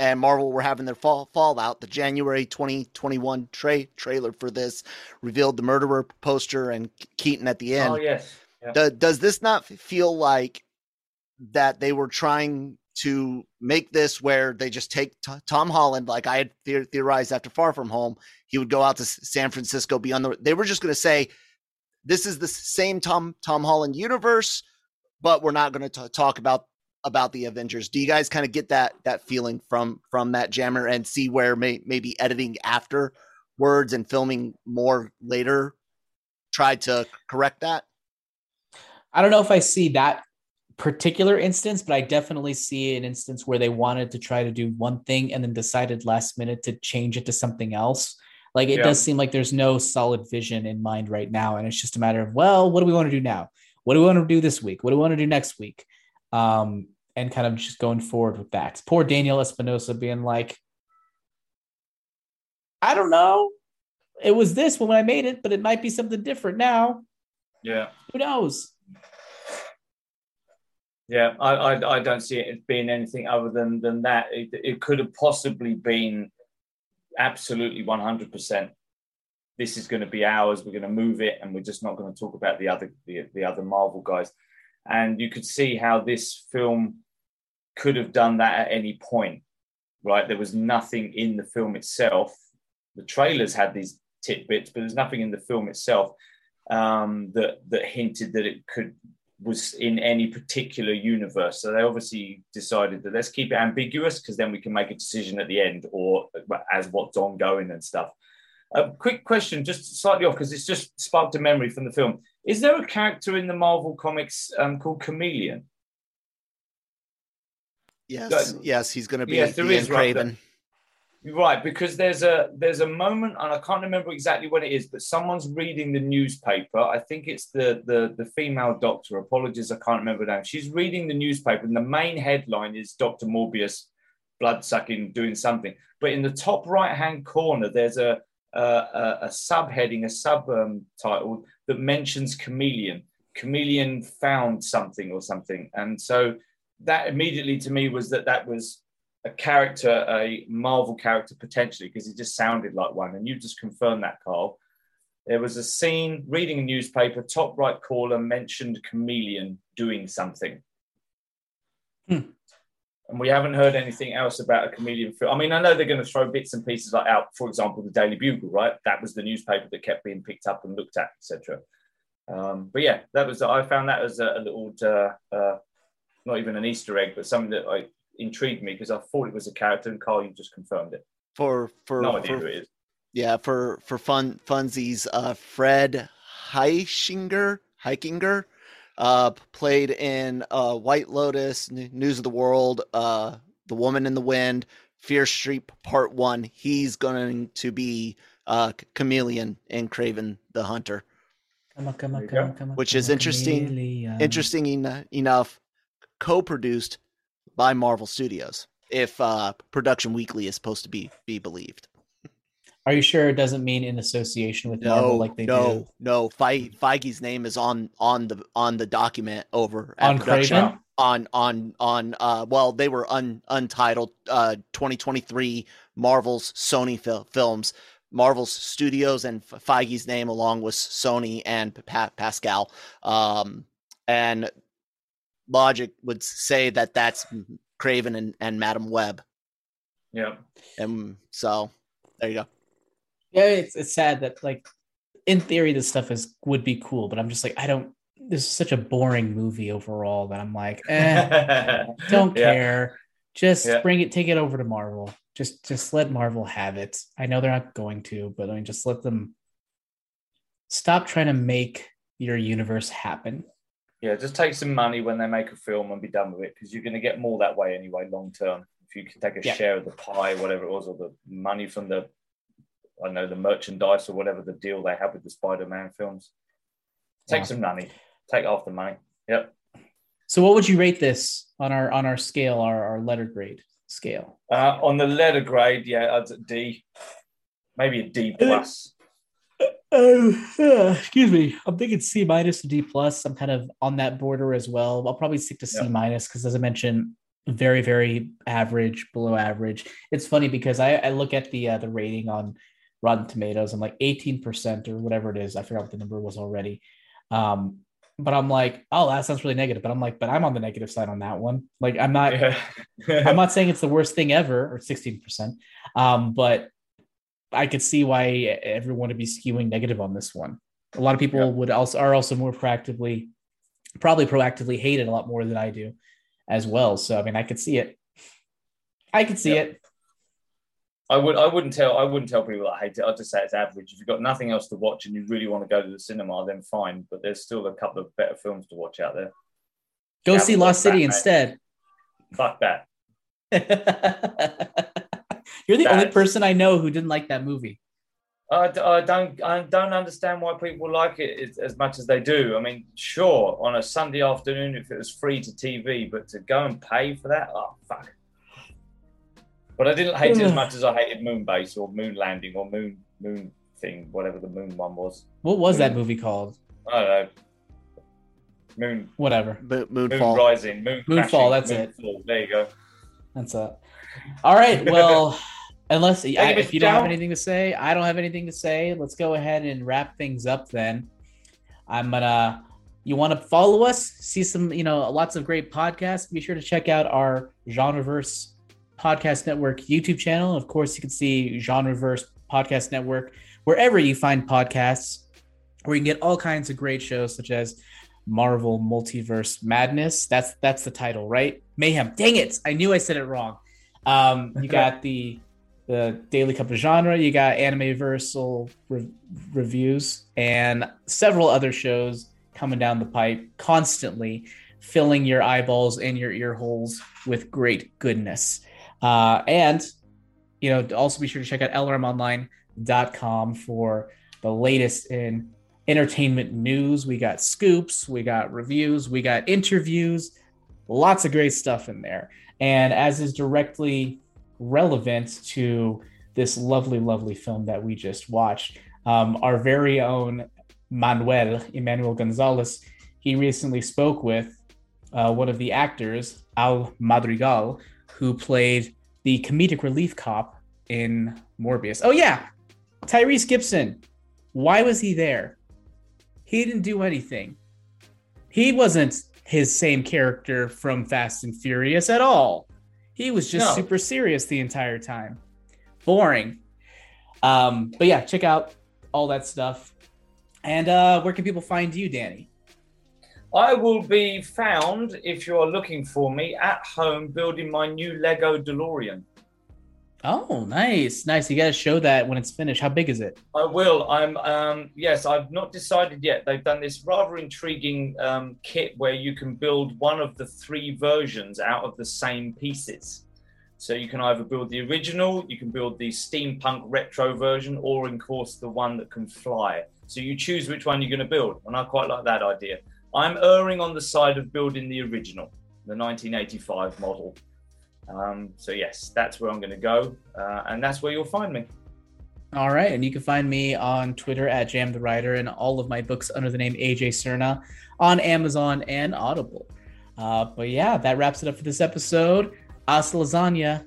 and Marvel were having their fall fallout. The January 2021 tra- trailer for this revealed the murderer poster and Keaton at the oh, end. Oh yes. Yeah. Do, does this not feel like that they were trying to make this where they just take t- Tom Holland, like I had theorized after Far From Home, he would go out to San Francisco, be on the. They were just going to say, "This is the same Tom Tom Holland universe." But we're not going to talk about about the Avengers. Do you guys kind of get that that feeling from from that jammer and see where may, maybe editing after words and filming more later tried to correct that? I don't know if I see that particular instance, but I definitely see an instance where they wanted to try to do one thing and then decided last minute to change it to something else. Like it yeah. does seem like there's no solid vision in mind right now. And it's just a matter of, well, what do we want to do now? What do we want to do this week? What do we want to do next week? Um, and kind of just going forward with that. Poor Daniel Espinosa being like, I don't know. It was this when I made it, but it might be something different now. Yeah. Who knows? Yeah, I, I, I don't see it as being anything other than than that. It, it could have possibly been absolutely one hundred percent this is going to be ours. We're going to move it, and we're just not going to talk about the other the, the other Marvel guys. And you could see how this film could have done that at any point, right? There was nothing in the film itself. The trailers had these tidbits, but there's nothing in the film itself um, that that hinted that it could was in any particular universe. So they obviously decided that let's keep it ambiguous because then we can make a decision at the end or as what's ongoing and stuff. A quick question, just slightly off because it's just sparked a memory from the film. Is there a character in the Marvel comics um, called Chameleon? Yes, yes, he's going to be Yes, there Ian is, right, Kraven. Right, because there's a there's a moment, and I can't remember exactly when it is, but someone's reading the newspaper. I think it's the the the female doctor. Apologies, I can't remember now. She's reading the newspaper, and the main headline is Doctor Morbius, blood sucking, doing something. But in the top right hand corner, there's a a, a, subheading, a subtitle um, title that mentions chameleon. Chameleon found something or something, and so that immediately to me was that that was a character, a Marvel character potentially, because he just sounded like one. And you just confirmed that, Carl. There was a scene reading a newspaper, top right corner mentioned chameleon doing something. Hmm. And we haven't heard anything else about a comedian film. I mean, I know they're going to throw bits and pieces like out, for example, the Daily Bugle, right? That was the newspaper that kept being picked up and looked at, etc. Um, but yeah, that was I found that as a, a little, uh, uh, not even an Easter egg, but something that I intrigued me because I thought it was a character, and Carl, you just confirmed it. For for No idea for- who it is. Yeah, for for fun funsies, uh, Fred Heischinger, Heikinger, uh, played in uh, White Lotus, N- News of the World, uh, The Woman in the Wind, Fear Street Part One. He's going to be uh, Chameleon in Kraven the Hunter. Come on, come on, come on, come on. Which come is interesting- chameleon. Interesting en- enough, co-produced by Marvel Studios. If uh, Production Weekly is supposed to be be believed. Are you sure it doesn't mean in association with No, Marvel like they no, do no. Fe- Feige's name is on on the on the document over at on production. Kraven? on on on uh well they were un, untitled uh 2023 Marvel's Sony fil- films Marvel's Studios and F- Feige's name along with Sony and pa- Pascal um and logic would say that that's Kraven and, and Madame Web Yeah. and so there you go Yeah, it's it's sad that like in theory this stuff is would be cool, but I'm just like I don't. This is such a boring movie overall that I'm like, eh, don't Yeah. care. Just Yeah. bring it, take it over to Marvel. Just just let Marvel have it. I know they're not going to, but I mean, just let them stop trying to make your universe happen. Yeah, just take some money when they make a film and be done with it because you're going to get more that way anyway, long term. If you can take a Yeah. share of the pie, whatever it was, or the money from the, I know, the merchandise or whatever the deal they have with the Spider Man films. Take some money, take off the money. Yep. So, what would you rate this on our on our scale, our, our letter grade scale? Uh, on the letter grade, yeah, I'd say D, maybe a D plus. Oh, excuse me. I'm thinking C minus to D plus. I'm kind of on that border as well. I'll probably stick to C minus because, as I mentioned, very, very average, below average. It's funny because I, I look at the uh, the rating on Rotten Tomatoes. I'm like 18% or whatever it is. I forgot what the number was already. Um, but I'm like, oh, that sounds really negative. But I'm like, but I'm on the negative side on that one. Like, I'm not. Yeah. I'm not saying it's the worst thing ever or 16%. Um, but I could see why everyone would be skewing negative on this one. A lot of people Yeah. would also are also more proactively, probably proactively hate it a lot more than I do as well. So I mean, I could see it. I could see Yeah. it. I would I wouldn't tell I wouldn't tell people that hate it. I'd just say it's average. If you've got nothing else to watch and you really want to go to the cinema, then fine. But there's still a couple of better films to watch out there. Go Yeah, see Lost City Batman. instead. Fuck that. You're the only person I know who didn't like that movie. I, I don't I don't understand why people like it as, as much as they do. I mean, sure, on a Sunday afternoon if it was free to TV, but to go and pay for that, oh fuck. But I didn't hate it as much as I hated Moonbase or Moon Landing or Moon Moon thing, whatever the Moon one was. What was that Mm. movie called? I don't know. Moon Whatever. Mo- Moon Moonfall Rising, Moon Moonfall, crashing, that's it. Moonfall. There you go. That's it. All right. Well, unless I, if Mr. you don't have anything to say, I don't have anything to say. Let's go ahead and wrap things up then. I'm gonna. You want to follow us, see some, you know, lots of great podcasts. Be sure to check out our Genreverse Podcast Network YouTube channel. Of course, you can see Genreverse Podcast Network wherever you find podcasts, where you can get all kinds of great shows such as Marvel Multiverse Madness. That's that's the title, right? Mayhem. Dang it! I knew I said it wrong. Um, you got the the Daily Cup of Genre. You got Anime re- reviews and several other shows coming down the pipe constantly, filling your eyeballs and your ear holes with great goodness. Uh, and you know, also be sure to check out lrmonline.com for the latest in entertainment news. We got scoops, we got reviews, we got interviews, lots of great stuff in there. And as is directly relevant to this lovely, lovely film that we just watched, um, our very own Manuel Emmanuel Gonzalez, he recently spoke with uh, one of the actors, Al Madrigal, who played the comedic relief cop in Morbius. Oh yeah, Tyrese Gibson. Why was he there? He didn't do anything. He wasn't his same character from Fast and Furious at all. He was just no. super serious the entire time. Boring. Um, but yeah, check out all that stuff. And uh, where can people find you, Danny? I will be found if you are looking for me at home building my new Lego DeLorean. Oh, nice, nice. You got to show that when it's finished. How big is it? I will. I'm. Um, yes, I've not decided yet. They've done this rather intriguing um, kit where you can build one of the three versions out of the same pieces. So you can either build the original, you can build the steampunk retro version, or in course the one that can fly. So you choose which one you're going to build, and I quite like that idea. I'm erring on the side of building the original, the 1985 model. Um, so yes, that's where I'm going to go, uh, and that's where you'll find me. All right, and you can find me on Twitter at Jam the Writer and all of my books under the name AJ Cerna on Amazon and Audible. Uh, but yeah, that wraps it up for this episode. Hasta lasagna.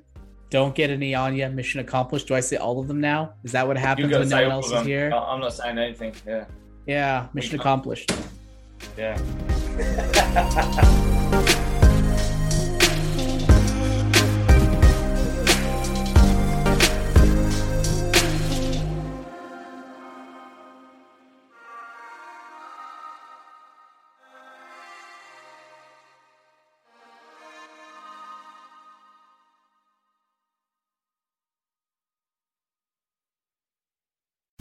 Don't get any on you. Mission accomplished. Do I say all of them now? Is that what happens when no one else is here? I'm not saying anything. Yeah. Yeah. Mission accomplished. Yeah.